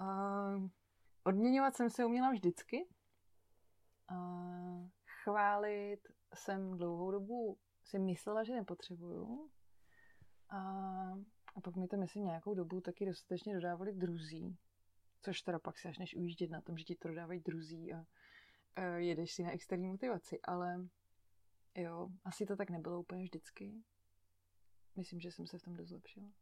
Uh, odměňovat jsem se uměla vždycky. Uh, chválit jsem dlouhou dobu si myslela, že nepotřebuju. A, a pak mi to, myslím, nějakou dobu taky dostatečně dodávali druzí. Což teda pak si až než ujíždět na tom, že ti to dodávají druzí a, a jedeš si na externí motivaci. Ale jo, asi to tak nebylo úplně vždycky. Myslím, že jsem se v tom dost zlepšila. Uh,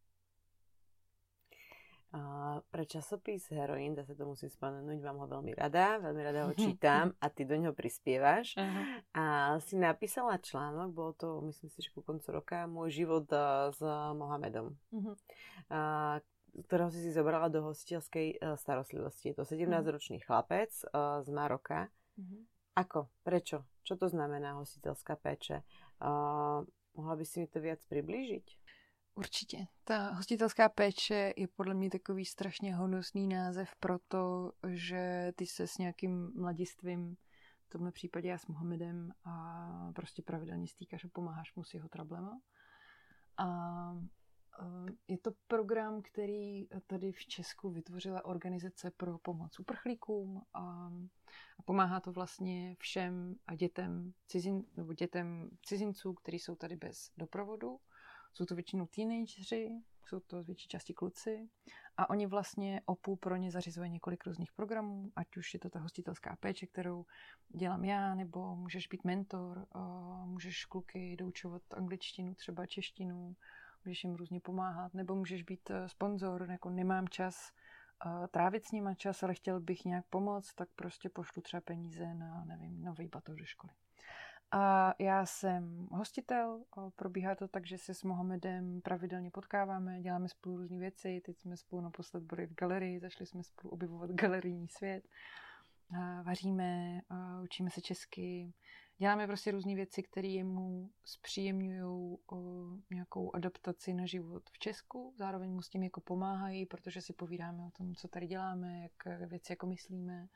pre časopis Heroin, zase to musím spomenúť, mám ho veľmi rada, veľmi rada ho čítam a ty do neho prispievaš. Uh-huh. A si napísala článok, bolo to, myslím si, že ku koncu roka, Môj život uh, s Mohamedom, uh-huh. uh, ktorého si si zobrala do hostiteľskej uh, starostlivosti. Je to 17-ročný uh-huh. chlapec z Maroka. Uh-huh. Ako? Prečo? Čo to znamená hostiteľská péče? Uh, mohla by si mi to viac priblížiť? Určitě. Ta hostitelská péče je podle mě takový strašně honosný název, protože ty se s nějakým mladistvím v tomhle případě já s Mohamedem a prostě pravidelně stýkáš a pomáháš mu s jeho trablema. A je to program, který tady v Česku vytvořila organizace pro pomoc uprchlíkům a, pomáhá to vlastně všem a dětem, cizin, nebo dětem cizinců, kteří jsou tady bez doprovodu. Jsou to většinou teenageři, jsou to z větší části kluci a oni vlastně OPU pro ně zařizují několik různých programů, ať už je to ta hostitelská péče, kterou dělám já, nebo můžeš být mentor, můžeš kluky doučovat angličtinu, třeba češtinu, můžeš jim různě pomáhat, nebo můžeš být eh, sponzor, jako nemám čas uh, trávit s nima čas, ale chtěl bych nějak pomoct, tak prostě pošlu třeba peníze na, nevím, nový batoh do školy. A já jsem hostitel, probíhá to tak, že se s Mohamedem pravidelně potkáváme, děláme spolu různé věci, teď jsme spolu naposled byli v galerii, zašli jsme spolu objevovat galerijní svět, vaříme, učíme se česky, děláme prostě různé věci, které mu zpříjemňují nějakou adaptaci na život v Česku, zároveň mu s tím jako pomáhají, protože si povídáme o tom, co tady děláme, jak věci jako myslíme.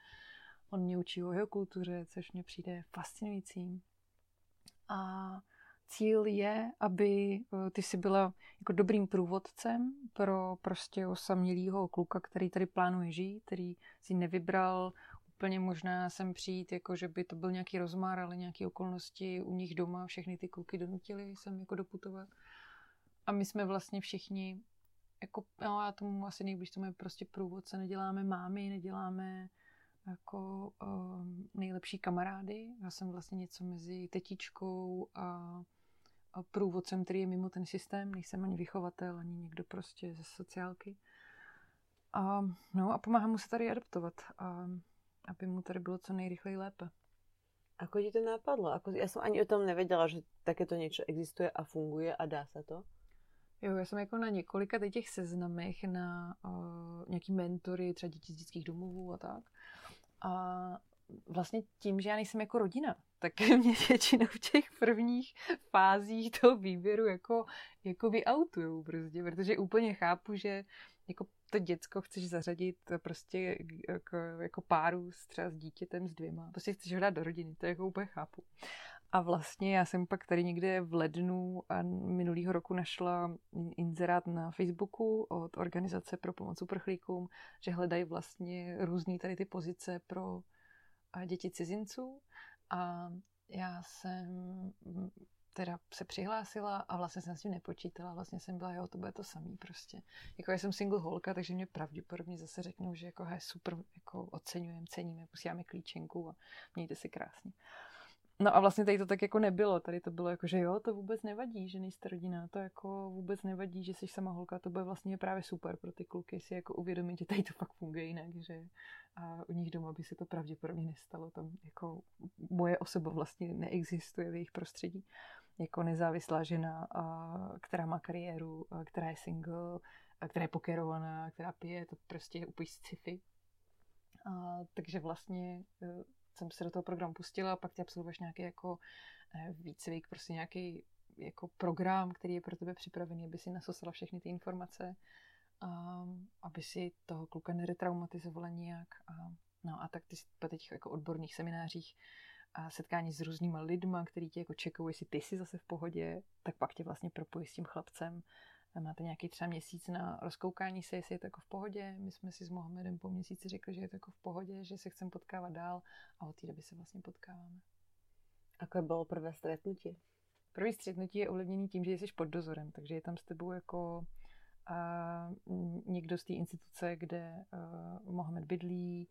On mě učí o jeho kultuře, což mě přijde fascinující. A cíl je, aby ty si byla jako dobrým průvodcem pro prostě osamělýho kluka, který tady plánuje žít, který si nevybral úplně možná sem přijít, jako že by to byl nějaký rozmár, ale nějaké okolnosti u nich doma všechny ty kluky donutili sem jako doputovat. A my jsme vlastně všichni, jako, no já tomu asi nejblíž tomu je prostě průvodce, neděláme mámy, neděláme jako um, nejlepší kamarády. Já jsem vlastně něco mezi tetičkou a, a průvodcem, který je mimo ten systém. Nejsem ani vychovatel, ani někdo prostě ze sociálky. A, no a pomáhám mu se tady adaptovat. A aby mu tady bylo co nejrychleji lépe. Ako ti to napadlo? Ako, já jsem ani o tom nevěděla, že takéto něco existuje a funguje a dá se to? Jo, já jsem jako na několika těch seznamech na uh, nějaký mentory, třeba děti z dětských domovů a tak. A vlastně tím, že já nejsem jako rodina, tak mě většinou v těch prvních fázích toho výběru jako, jako vyautujou prostě, protože úplně chápu, že jako to děcko chceš zařadit prostě jako, jako páru s třeba s dítětem, s dvěma. Prostě chceš ho dát do rodiny, to jako úplně chápu. A vlastně já jsem pak tady někde v lednu a minulého roku našla inzerát na Facebooku od Organizace pro pomoc uprchlíkům, že hledají vlastně různé tady ty pozice pro děti cizinců. A já jsem teda se přihlásila a vlastně jsem s tím nepočítala. Vlastně jsem byla, jo, to bude to samý prostě. Jako já jsem single holka, takže mě pravděpodobně zase řeknou, že jako hej, super, jako oceňujeme, ceníme, posíláme klíčenku a mějte si krásně. No a vlastně tady to tak jako nebylo. Tady to bylo jako, že jo, to vůbec nevadí, že nejste rodina. To jako vůbec nevadí, že jsi sama holka. To bude vlastně právě super pro ty kluky si jako uvědomit, že tady to fakt funguje jinak, že a u nich doma by se to pravděpodobně nestalo. Tam jako moje osoba vlastně neexistuje v jejich prostředí jako nezávislá žena, která má kariéru, která je single, která je pokerovaná, která pije, to prostě je úplně sci-fi. A, takže vlastně e, jsem se do toho programu pustila a pak ty absolvuješ nějaký jako e, výcvik, prostě nějaký jako program, který je pro tebe připravený, aby si nasosala všechny ty informace, a, aby si toho kluka neretraumatizovala nijak. A, no a tak ty po těch jako odborných seminářích a setkání s různýma lidma, který tě jako čekují, jestli ty jsi zase v pohodě, tak pak tě vlastně propojí s tím chlapcem. A máte nějaký třeba měsíc na rozkoukání se, jestli je to jako v pohodě. My jsme si s Mohamedem po měsíci řekli, že je to jako v pohodě, že se chceme potkávat dál a od té doby se vlastně potkáváme. Jaké bylo prvé stretnutí? První střetnutí je ovlivněný tím, že jsi pod dozorem, takže je tam s tebou jako a někdo z té instituce, kde uh, Mohamed bydlí,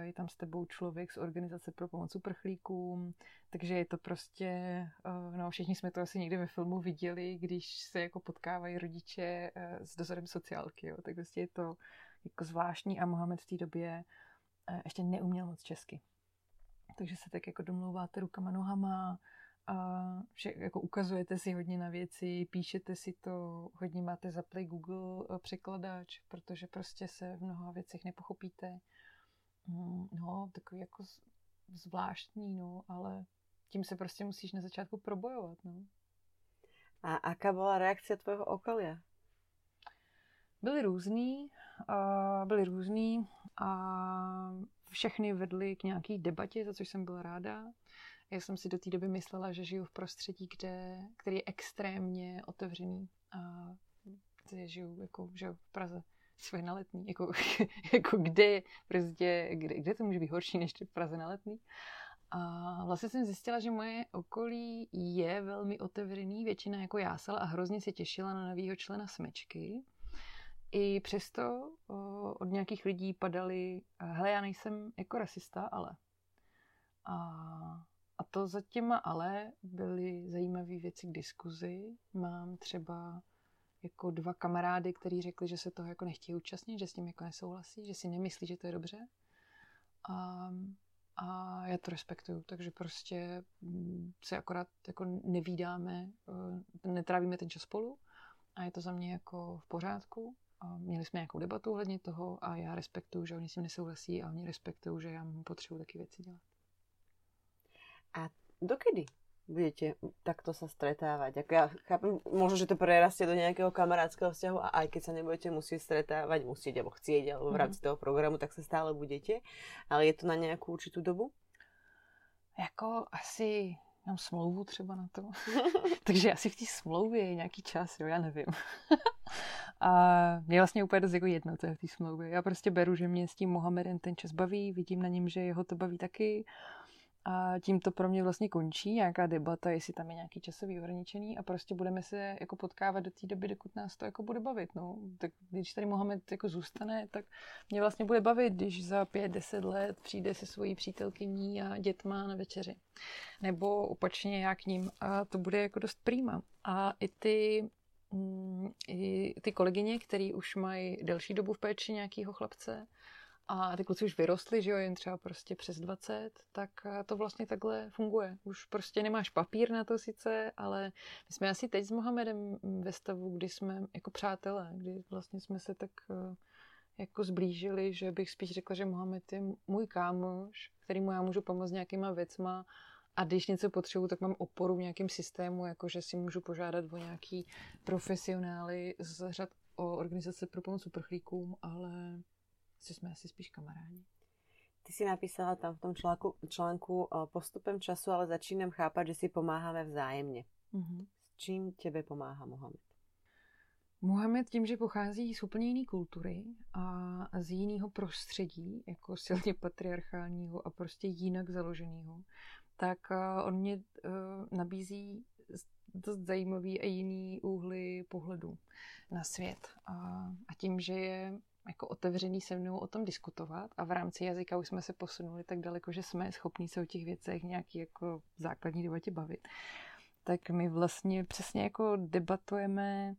je tam s tebou člověk z organizace pro pomoc uprchlíkům, takže je to prostě, eh, no všichni jsme to asi někdy ve filmu viděli, když se jako potkávají rodiče eh, s dozorem sociálky, jo, tak prostě je to jako zvláštní a Mohamed v té době eh, ještě neuměl moc česky. Takže se tak jako domlouváte rukama, nohama, a vše, jako ukazujete si hodně na věci, píšete si to, hodně máte zaplay Google překladač, protože prostě se v mnoha věcech nepochopíte. Mm, no, takový jako zvláštní, no, ale tím se prostě musíš na začátku probojovat, no. A aká byla reakce tvého okolia? Byly různý, uh, byly různý a všechny vedly k nějaký debatě, za což jsem byla ráda. Já jsem si do té doby myslela, že žiju v prostředí, kde, který je extrémně otevřený. A že žiju jako, že v Praze svoje na letní. Jako, jako kde, prostě, kde, kde to může být horší než v Praze na letní. A vlastně jsem zjistila, že moje okolí je velmi otevřený, většina jako jásala a hrozně se těšila na novýho člena smečky. I přesto o, od nějakých lidí padaly, hele, já nejsem jako rasista, ale. A, a to za těma ale byly zajímavé věci k diskuzi. Mám třeba jako dva kamarády, kteří řekli, že se toho jako nechtějí účastnit, že s tím jako nesouhlasí, že si nemyslí, že to je dobře. A, a já to respektuju, takže prostě mm, se akorát jako nevídáme, eh, netrávíme ten čas spolu a je to za mě jako v pořádku. A měli jsme nějakou debatu ohledně toho a já respektuju, že oni s tím nesouhlasí a oni respektují, že já potřebuji taky věci dělat. A dokedy budete takto sa stretávať. Ako ja chápem, možno, že to prerastie do nejakého kamarátskeho vzťahu a aj keď sa nebudete musieť stretávať, musieť alebo chcieť, alebo v rámci mhm. toho programu, tak sa stále budete. Ale je to na nejakú určitú dobu? Jako asi mám smlouvu třeba na to. Takže asi v té smlouvě je nějaký čas, jo, já nevím. a mě vlastně úplně dost jako jedno, co je v té smlouvě. Já prostě beru, že mě s tím Mohamedem ten čas baví, vidím na něm, že jeho to baví taky a tím to pro mě vlastně končí, nějaká debata, jestli tam je nějaký časový ohraničený a prostě budeme se jako potkávat do té doby, dokud nás to jako bude bavit. No. Tak když tady Mohamed jako zůstane, tak mě vlastně bude bavit, když za pět, deset let přijde se svojí přítelkyní a dětma na večeři. Nebo opačně já k ním a to bude jako dost prýma. A i ty mm, i ty kolegyně, které už mají delší dobu v péči nějakého chlapce, a ty kluci už vyrostli, že jo, jen třeba prostě přes 20, tak eh, to vlastně takhle funguje. Už prostě nemáš papír na to sice, ale my jsme asi teď s Mohamedem ve stavu, kdy jsme jako přátelé, kdy vlastně jsme se tak eh, jako zblížili, že bych spíš řekla, že Mohamed je můj kámoš, kterýmu já můžu pomoct nějakýma věcma a když něco potřebuji, tak mám oporu v nějakém systému, jako že si můžu požádat o nějaký profesionály z řad o organizace pro pomoc uprchlíkům, ale že jsme asi spíš kamarádi. Ty si napísala tam v tom článku, článku postupem času, ale začínám chápat, že si pomáháme vzájemně. Mm-hmm. S čím tebe pomáhá Mohamed? Mohamed tím, že pochází z úplně jiné kultury a z jiného prostředí, jako silně patriarchálního a prostě jinak založeného, tak on mě nabízí dost zajímavý a jiný úhly pohledu na svět. A tím, že je jako otevřený se mnou o tom diskutovat a v rámci jazyka už jsme se posunuli tak daleko, že jsme schopni se o těch věcech nějaký jako základní debatě bavit. Tak my vlastně přesně jako debatujeme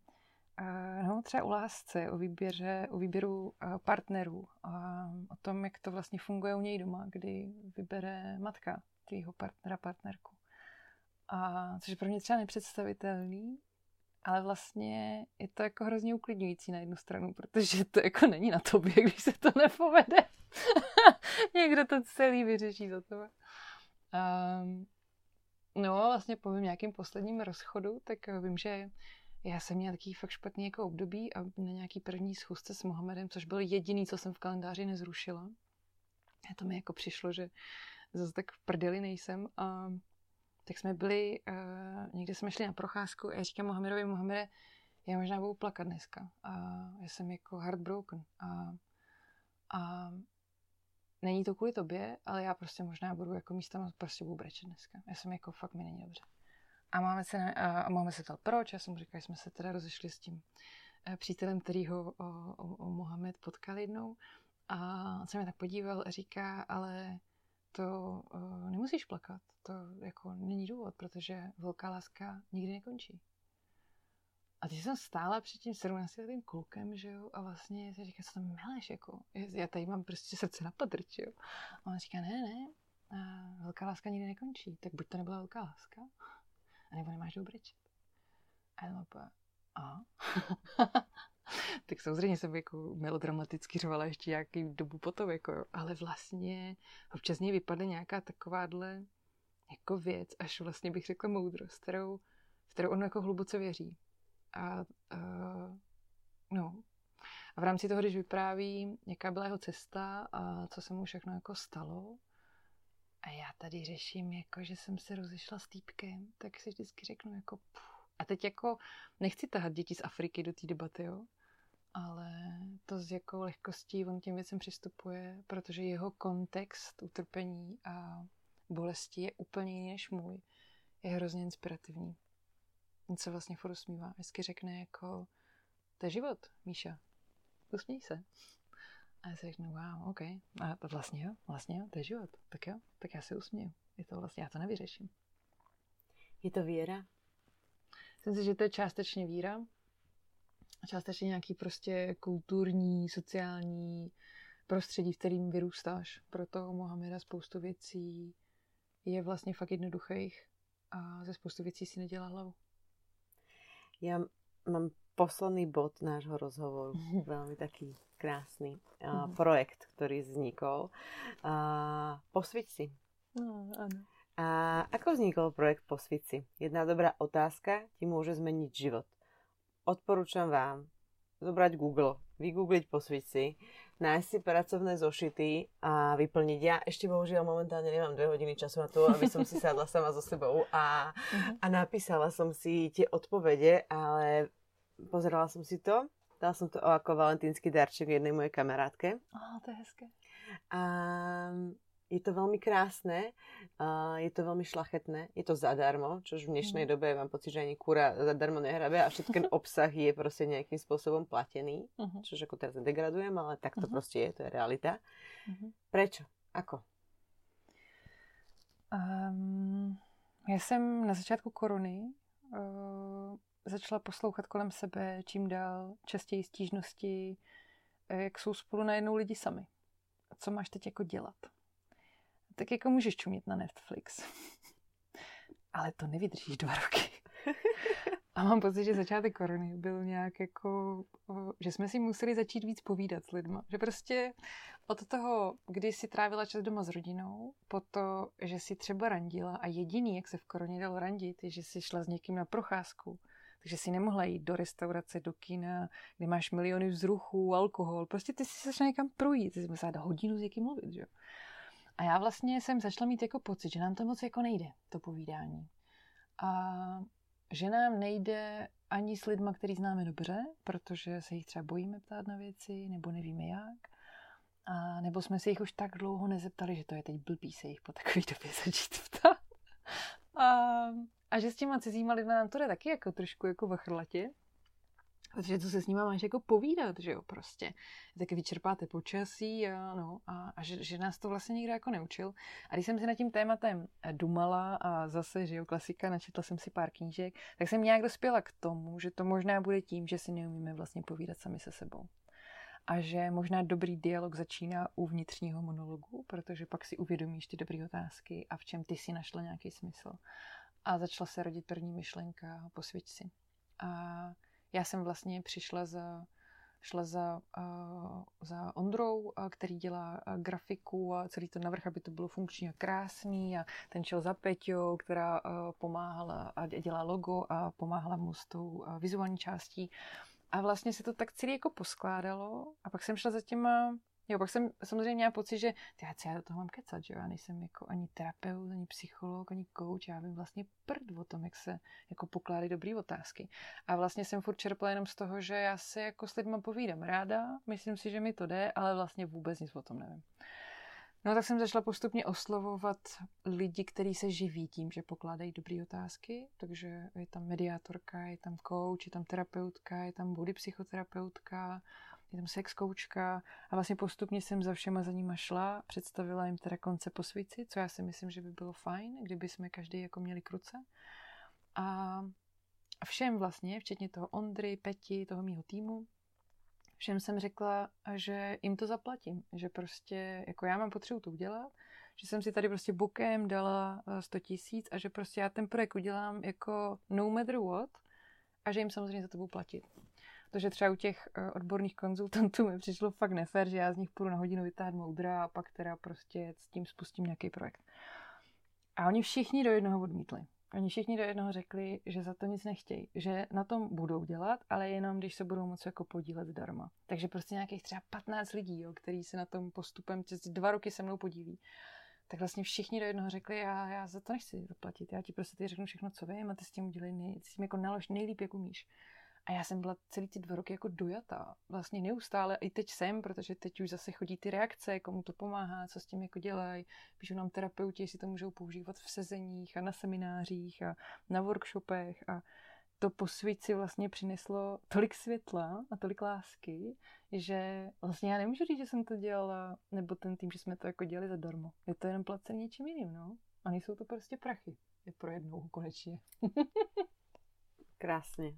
no, třeba o lásce, o, výběře, o výběru partnerů, a o tom, jak to vlastně funguje u něj doma, kdy vybere matka tvýho partnera, partnerku. A což je pro mě třeba nepředstavitelný, ale vlastně je to jako hrozně uklidňující na jednu stranu, protože to jako není na tobě, když se to nepovede. Někdo to celý vyřeší za to. Um, no vlastně po nějakým posledním rozchodu, tak vím, že já jsem měla takový fakt špatný jako období a na nějaký první schůzce s Mohamedem, což byl jediný, co jsem v kalendáři nezrušila. A to mi jako přišlo, že zase tak v prdeli nejsem a tak jsme byli, uh, někde jsme šli na procházku a já říkám Mohamedovi, Mohamede, já možná budu plakat dneska. A já jsem jako heartbroken. A, a není to kvůli tobě, ale já prostě možná budu jako místa prostě budu brečet dneska. Já jsem jako fakt mi není dobře. A máme se, a máme se ptal, proč? Já jsem mu říkal, že jsme se teda rozešli s tím eh, přítelem, který ho o, o, o Mohamed potkal jednou. A on se mi tak podíval a říká, ale to uh, nemusíš plakat. To jako není důvod, protože velká láska nikdy nekončí. A ty jsem stála před tím 17 letým klukem, že jo, a vlastně si říká, co tam meleš, jako, já tady mám prostě srdce na padrč, jo. A on říká, ne, ne, a velká láska nikdy nekončí, tak buď to nebyla velká láska, anebo nemáš dobrečet. A já a? tak samozřejmě jsem jako melodramaticky řvala ještě nějaký dobu potom, jako, ale vlastně občas mě vypadne nějaká takováhle jako věc, až vlastně bych řekla moudrost, kterou, kterou on jako hluboce věří. A, a no. A v rámci toho, když vypráví, jaká byla jeho cesta a co se mu všechno jako stalo, a já tady řeším, jako, že jsem se rozešla s týpkem, tak si vždycky řeknu jako puf. A teď jako nechci tahat děti z Afriky do té debaty, jo? ale to s jakou lehkostí on těm věcem přistupuje, protože jeho kontext utrpení a bolesti je úplně jiný než můj, je hrozně inspirativní. On se vlastně furt usmívá. Vždycky řekne jako, to je život, Míša. Usměj se. A já si řeknu, wow, OK. A to vlastně jo, vlastně jo, to je život. Tak jo, tak já se usměju. Je to vlastně, já to nevyřeším. Je to víra? Myslím si, že to je částečně víra, a částečně nějaký prostě kulturní, sociální prostředí, v kterým vyrůstáš. Proto Mohameda spoustu věcí je vlastně fakt jednoduchých a ze spoustu věcí si nedělá hlavu. Já mám posledný bod nášho rozhovoru, veľmi taký krásny uh, projekt, ktorý vznikol. Uh, posviť si. No, áno. A ako vznikol projekt Posviť si? Jedna dobrá otázka ti môže zmeniť život. Odporúčam vám zobrať Google, vygoogliť posviť si, nájsť si pracovné zošity a vyplniť. Ja ešte bohužiaľ momentálne nemám dve hodiny času na to, aby som si sadla sama so sebou a, uh-huh. a napísala som si tie odpovede, ale pozerala som si to, dala som to ako valentínsky darček jednej mojej kamarátke. Á, to je hezké. A je to veľmi krásne, uh, je to veľmi šlachetné, je to zadarmo, čož v dnešnej mm. dobe mám pocit, že ani kúra zadarmo nehrabe a všetký obsah je proste nejakým spôsobom platený, uh-huh. čož ako teraz degradujem, ale tak to uh-huh. proste je, to je realita. Uh-huh. Prečo? Ako? Um, já jsem na začátku koruny uh, začala poslouchat kolem sebe čím dál častěji stížnosti, jak jsou spolu najednou lidi sami. Co máš teď jako dělat? Tak jako můžeš čumět na Netflix. Ale to nevydržíš dva roky. A mám pocit, že začátek korony byl nějak jako, že jsme si museli začít víc povídat s lidma. Že prostě od toho, kdy si trávila čas doma s rodinou, po to, že si třeba randila a jediný, jak se v koroně dalo randit, je, že si šla s někým na procházku. Takže si nemohla jít do restaurace, do kina, kde máš miliony vzruchů, alkohol. Prostě ty si šla někam projít, ty si musela hodinu s někým mluvit, že jo. A já vlastně jsem začala mít jako pocit, že nám to moc jako nejde, to povídání. A že nám nejde ani s lidma, který známe dobře, protože se jich třeba bojíme ptát na věci, nebo nevíme jak. A nebo jsme se jich už tak dlouho nezeptali, že to je teď blbý se jich po takové době začít ptát. A, a že s těma cizíma lidma nám to jde taky jako trošku jako vachrlatě. Protože to se s nima máš jako povídat, že jo, prostě. Tak vyčerpáte počasí a, no, a, a že, že, nás to vlastně nikdo jako neučil. A když jsem si nad tím tématem eh, dumala a zase, že jo, klasika, načetla jsem si pár knížek, tak jsem nějak dospěla k tomu, že to možná bude tím, že si neumíme vlastně povídat sami se sebou. A že možná dobrý dialog začíná u vnitřního monologu, protože pak si uvědomíš ty dobré otázky a v čem ty si našla nějaký smysl. A začala se rodit první myšlenka, posvěť si. A já jsem vlastně přišla za, šla za, uh, za Ondrou, uh, který dělá uh, grafiku a celý to navrh, aby to bylo funkční a krásný a ten šel za Peťou, která pomáhala a dělá logo a pomáhala mu s tou vizuální částí. A vlastně se to tak celý jako poskládalo a pak jsem šla za těma Jo, pak jsem samozřejmě měla pocit, že ty, já do toho mám kecat, že jo? Já nejsem jako ani terapeut, ani psycholog, ani coach, já vím vlastně prd o tom, jak se jako pokládají dobrý otázky. A vlastně jsem furt čerpala jenom z toho, že já se jako s lidmi povídám ráda, myslím si, že mi to jde, ale vlastně vůbec nic o tom nevím. No tak jsem začala postupně oslovovat lidi, kteří se živí tím, že pokládají dobré otázky, takže je tam mediátorka, je tam coach, je tam terapeutka, je tam body psychoterapeutka, je tam sex koučka a vlastně postupně jsem za všema za nima šla, představila jim teda konce posvíci, co já si myslím, že by bylo fajn, kdyby jsme každý jako měli kruce. A všem vlastně, včetně toho Ondry, Peti, toho mýho týmu, všem jsem řekla, že jim to zaplatím, že prostě jako já mám potřebu to udělat, že jsem si tady prostě bokem dala 100 eh, tisíc a že prostě já ten projekt udělám jako no matter what a že jim samozřejmě za to budu platit. Protože třeba u těch uh, odborných konzultantů mi přišlo fakt nefér, že já z nich půjdu na hodinu vytáhnout moudra a pak teda prostě s tím spustím nějaký projekt. A oni všichni do jednoho odmítli. Oni všichni do jednoho řekli, že za to nic nechtějí, že na tom budou dělat, ale jenom když se budou moci jako podílet zdarma. Takže prostě nějakých třeba 15 lidí, jo, který se na tom postupem přes dva roky se mnou podílí. Tak vlastně všichni do jednoho řekli, já, já za to nechci zaplatit, já ti prostě ty řeknu všechno, co vím a ty s tím udělej nej, s tím jako nalož nejlíp, jak umíš. A já jsem byla celý ty dva roky jako dojatá. Vlastně neustále, i teď jsem, protože teď už zase chodí ty reakce, komu to pomáhá, co s tím jako dělají. Píšou nám terapeuti, jestli to můžou používat v sezeních a na seminářích a na workshopech a to po svíci vlastně přineslo tolik světla a tolik lásky, že vlastně já nemůžu říct, že jsem to dělala, nebo ten tým, že jsme to jako dělali zadarmo. Je to jenom placení něčím jiným, no. A nejsou to prostě prachy. Je pro jednou konečně. Krásně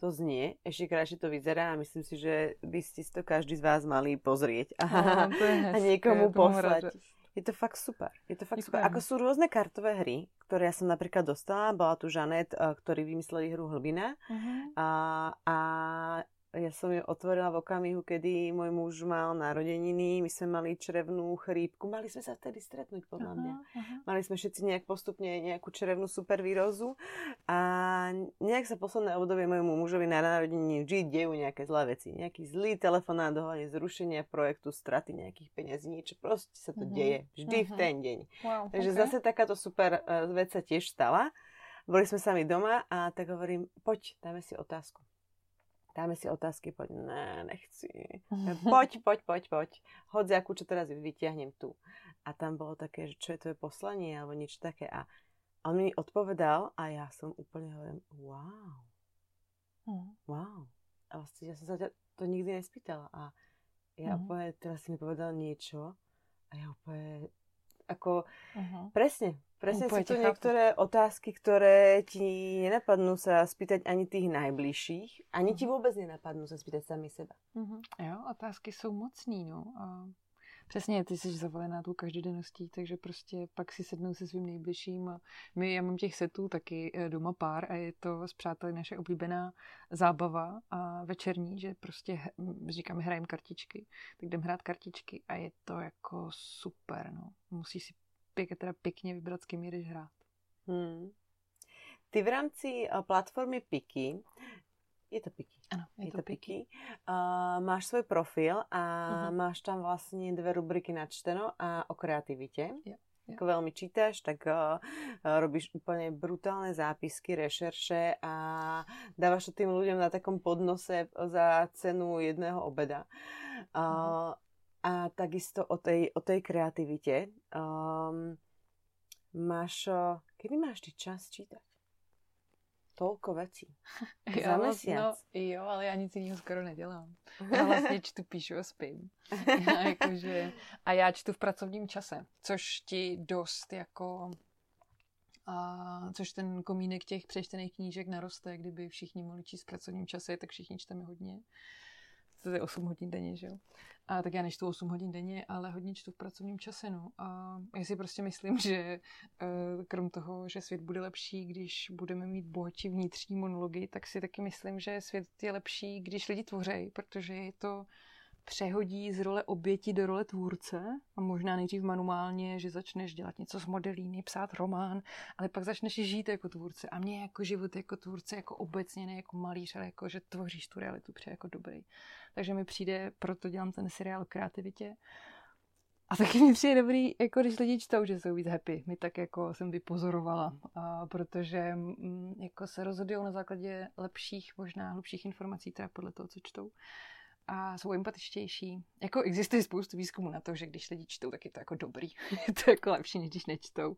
to znie, ešte krajšie to vyzerá a myslím si, že by ste si to každý z vás mali pozrieť a, no, to je hezké, a niekomu poslať. Je to fakt super. Je to fakt super. Ako sú rôzne kartové hry, ktoré ja som napríklad dostala. Bola tu Žanet, eh, ktorý vymysleli hru Hlbina. Uh-huh. A, a ja som ju otvorila v okamihu, kedy môj muž mal narodeniny, my sme mali črevnú chrípku, mali sme sa vtedy stretnúť podľa mňa. Uh-huh, uh-huh. Mali sme všetci nejak postupne nejakú črevnú supervýrozu a nejak sa posledné obdobie môjmu mužovi na narodeniny vždy dejú nejaké zlé veci. Nejaký zlý telefonát dohľadne zrušenia projektu, straty nejakých peniazí, niečo proste sa to uh-huh. deje vždy uh-huh. v ten deň. Wow, Takže okay. zase takáto super uh, vec sa tiež stala. Boli sme sami doma a tak hovorím, poď, dáme si otázku dáme si otázky, poď, ne, nechci. Poď, poď, poď, poď. Hodziaku, čo teraz vytiahnem tu. A tam bolo také, že čo je tvoje poslanie, alebo niečo také. A on mi odpovedal a ja som úplne hovorím, wow. Mm. Wow. A vlastne ja som sa ťa to nikdy nespýtala. A ja mm. úplne, teraz si mi povedal niečo a ja úplne, ako, uh-huh. presne, Presne sú tu niektoré otázky, ktoré ti nenapadnú sa spýtať ani tých najbližších, ani ti mhm. vôbec nenapadnú sa spýtať sami seba. Uh-huh. Jo, otázky jsou mocný, no. A přesně, ty jsi zavalená tou každodenností, takže prostě pak si sednou se svým nejbližším a my, já mám těch setů taky eh, doma pár a je to s přáteli naše oblíbená zábava a večerní, že prostě říkáme hrajeme kartičky, tak jdem hrát kartičky a je to jako super, no. Musíš si pěk, teda pěkně vybrat, s kým jdeš hrát. Hmm. Ty v rámci uh, platformy Piki, je to Piki. Ano, je, je to, to Piki. Piki. Uh, máš svoj profil a uh-huh. máš tam vlastně dve rubriky načteno a o kreativitě. Yeah. Ako veľmi čítaš, tak uh, robíš úplne brutálne zápisky, rešerše a dávaš to tým ľuďom na takom podnose za cenu jedného obeda. Uh, uh-huh. A takisto o tej, o tej kreativite. Um, máš, kedy máš ty čas čítať? Toľko vecí. Za jo, mesiac. No, jo, ale já nic jiného skoro nedělám. Já vlastně čtu, píšu a spím. Já jakože, a já čtu v pracovním čase, což ti dost jako a což ten komínek těch přečtených knížek naroste, kdyby všichni mohli číst v pracovním čase, tak všichni čteme hodně to je 8 hodin denně, že jo. A tak já nečtu 8 hodin denně, ale hodně čtu v pracovním čase, no. A já si prostě myslím, že eh, krom toho, že svět bude lepší, když budeme mít bohatší vnitřní monology, tak si taky myslím, že svět je lepší, když lidi tvořejí, protože je to přehodí z role oběti do role tvůrce a možná nejdřív manuálně, že začneš dělat něco s modelíny, psát román, ale pak začneš žít jako tvůrce a mě jako život jako tvůrce, jako obecně, ne jako malíř, ale jako, že tvoříš tu realitu pře jako dobrý. Takže mi přijde, proto dělám ten seriál o kreativitě. A taky mi přijde dobrý, jako když lidi čtou, že jsou víc happy. My tak jako jsem vypozorovala, a protože mm, jako se rozhodují na základě lepších, možná hlubších informací, teda podle toho, co čtou a jsou empatičtější. Jako existuje spoustu výzkumů na to, že když lidi čtou, tak je to jako dobrý. je to jako lepší, než když nečtou.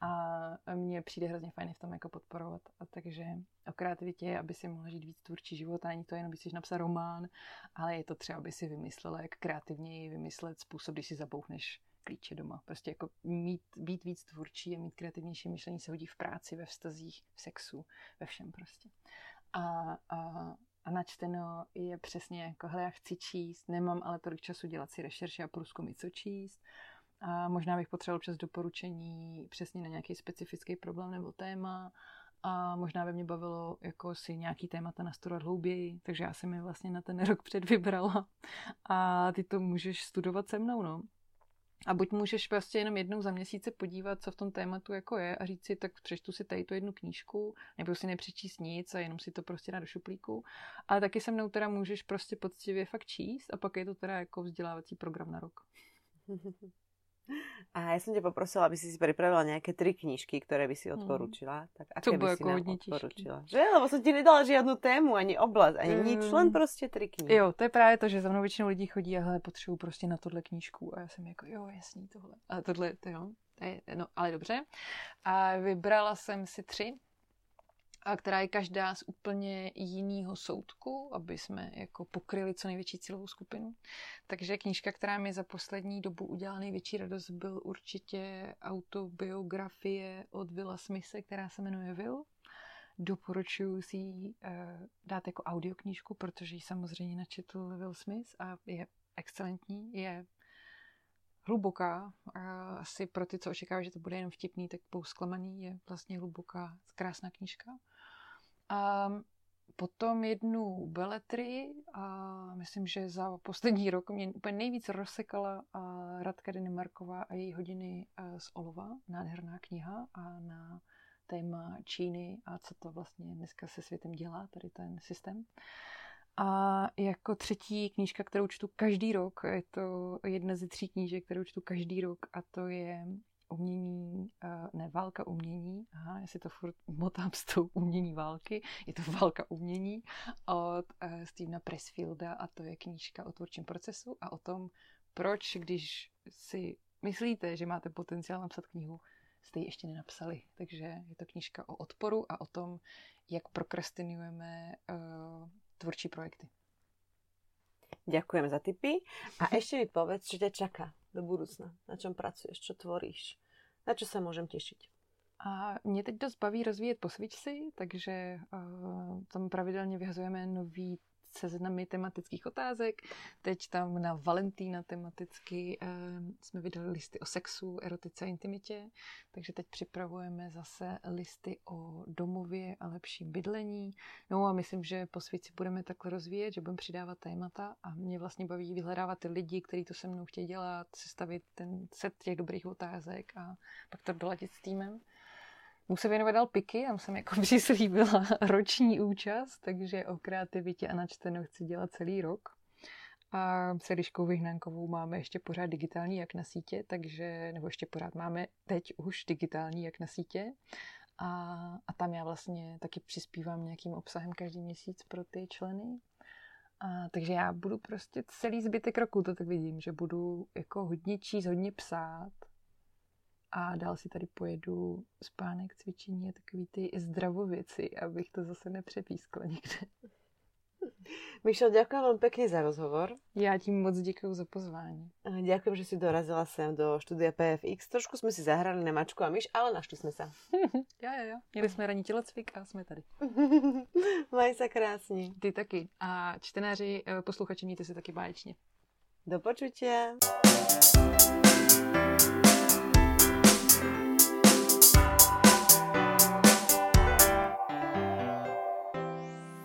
A mně přijde hrozně fajn v tom jako podporovat. A takže o kreativitě, aby si mohla žít víc tvůrčí život, a není to jenom, aby si napsat román, ale je to třeba, aby si vymyslela, jak kreativněji vymyslet způsob, když si zabouchneš klíče doma. Prostě jako mít, být víc tvůrčí a mít kreativnější myšlení se hodí v práci, ve vztazích, v sexu, ve všem prostě. A, a a načteno je přesně jako, hele, já chci číst, nemám ale tolik času dělat si rešerše a průzkumy, co číst. A možná bych potřeboval čas doporučení přesně na nějaký specifický problém nebo téma. A možná by mě bavilo jako si nějaký témata nastudovat hlouběji, takže já jsem je vlastně na ten rok před vybrala. A ty to můžeš studovat se mnou, no. A buď můžeš prostě jenom jednou za měsíc se podívat, co v tom tématu jako je a říct si, tak přečtu si tady tu jednu knížku, nebo si nepřečíst nic a jenom si to prostě na do šuplíku. Ale taky se mnou teda můžeš prostě poctivě fakt číst a pak je to teda jako vzdělávací program na rok. A ja som ťa poprosila, aby si si pripravila nejaké tri knižky, ktoré by si mhm. odporúčila. Tak aké to by si nám odporúčila? Že? Lebo som ti nedala žiadnu tému, ani oblast, ani mm. nič, len prostě tři knihy. Jo, to je právě to, že za mnou většinou lidí chodí a hele, potřebuji prostě na tohle knížku. A já jsem jako, jo, jasný, tohle. A tohle, to jo, no, ale dobře. A vybrala jsem si tři a která je každá z úplně jiného soudku, aby jsme jako pokryli co největší cílovou skupinu. Takže knížka, která mi za poslední dobu udělala největší radost, byl určitě autobiografie od Willa Smise, která se jmenuje Will. Doporučuji si ji uh, dát jako audioknížku, protože ji samozřejmě načetl Will Smith a je excelentní, je hluboká. Asi pro ty, co očekávají, že to bude jenom vtipný, tak zklamaný. Je vlastně hluboká, krásná knížka. A potom jednu beletry a myslím, že za poslední rok mě úplně nejvíc rozsekala Radka Marková a její hodiny z olova. Nádherná kniha a na téma Číny a co to vlastně dneska se světem dělá, tady ten systém. A jako třetí knížka, kterou čtu každý rok, je to jedna ze tří knížek, kterou čtu každý rok a to je umění, ne, válka umění, aha, já si to furt motám s tou umění války, je to válka umění od uh, Stevena Pressfielda a to je knížka o tvůrčím procesu a o tom, proč, když si myslíte, že máte potenciál napsat knihu, jste ji ještě nenapsali. Takže je to knížka o odporu a o tom, jak prokrastinujeme uh, tvůrčí projekty. Ďakujem za tipy. A ešte mi povedz, čo ťa čaká do budúcna. Na čom pracuješ, čo tvoríš. Na čo sa môžem tešiť? A mě teď dost baví rozvíjet posvičci, takže uh, tam pravidelně vyhazujeme nový seznamy tematických otázek. Teď tam na Valentína tematicky eh, jsme vydali listy o sexu, erotice a intimitě, takže teď připravujeme zase listy o domově a lepším bydlení. No a myslím, že po svíci budeme takhle rozvíjet, že budeme přidávat témata a mě vlastně baví vyhledávat ty lidi, kteří to se mnou chtějí dělat, sestavit ten set těch dobrých otázek a pak to doladit s týmem mu se věnovat dal piky, tam jsem jako přislíbila roční účast, takže o kreativitě a načteno chci dělat celý rok. A s Eliškou Vyhnánkovou máme ještě pořád digitální jak na sítě, takže, nebo ještě pořád máme teď už digitální jak na sítě. A, a tam já vlastně taky přispívám nějakým obsahem každý měsíc pro ty členy. A, takže já budu prostě celý zbytek roku, to tak vidím, že budu jako hodně číst, hodně psát, a dál si tady pojedu spánek, cvičení a takový ty zdravověci, abych to zase nepřepískla někde. Mišo, ďakujem vám pekne za rozhovor. Já ti moc děkuji za pozvání. Ďakujem, že si dorazila sem do štúdia PFX. Trošku jsme si zahrali na mačku a myš, ale našli jsme se. jo, jo, jo. Měli jsme ranní tělocvik a jsme tady. Maj se krásně. Ty taky. A čtenáři, eh, posluchači, mějte se taky báječně. Do počutia.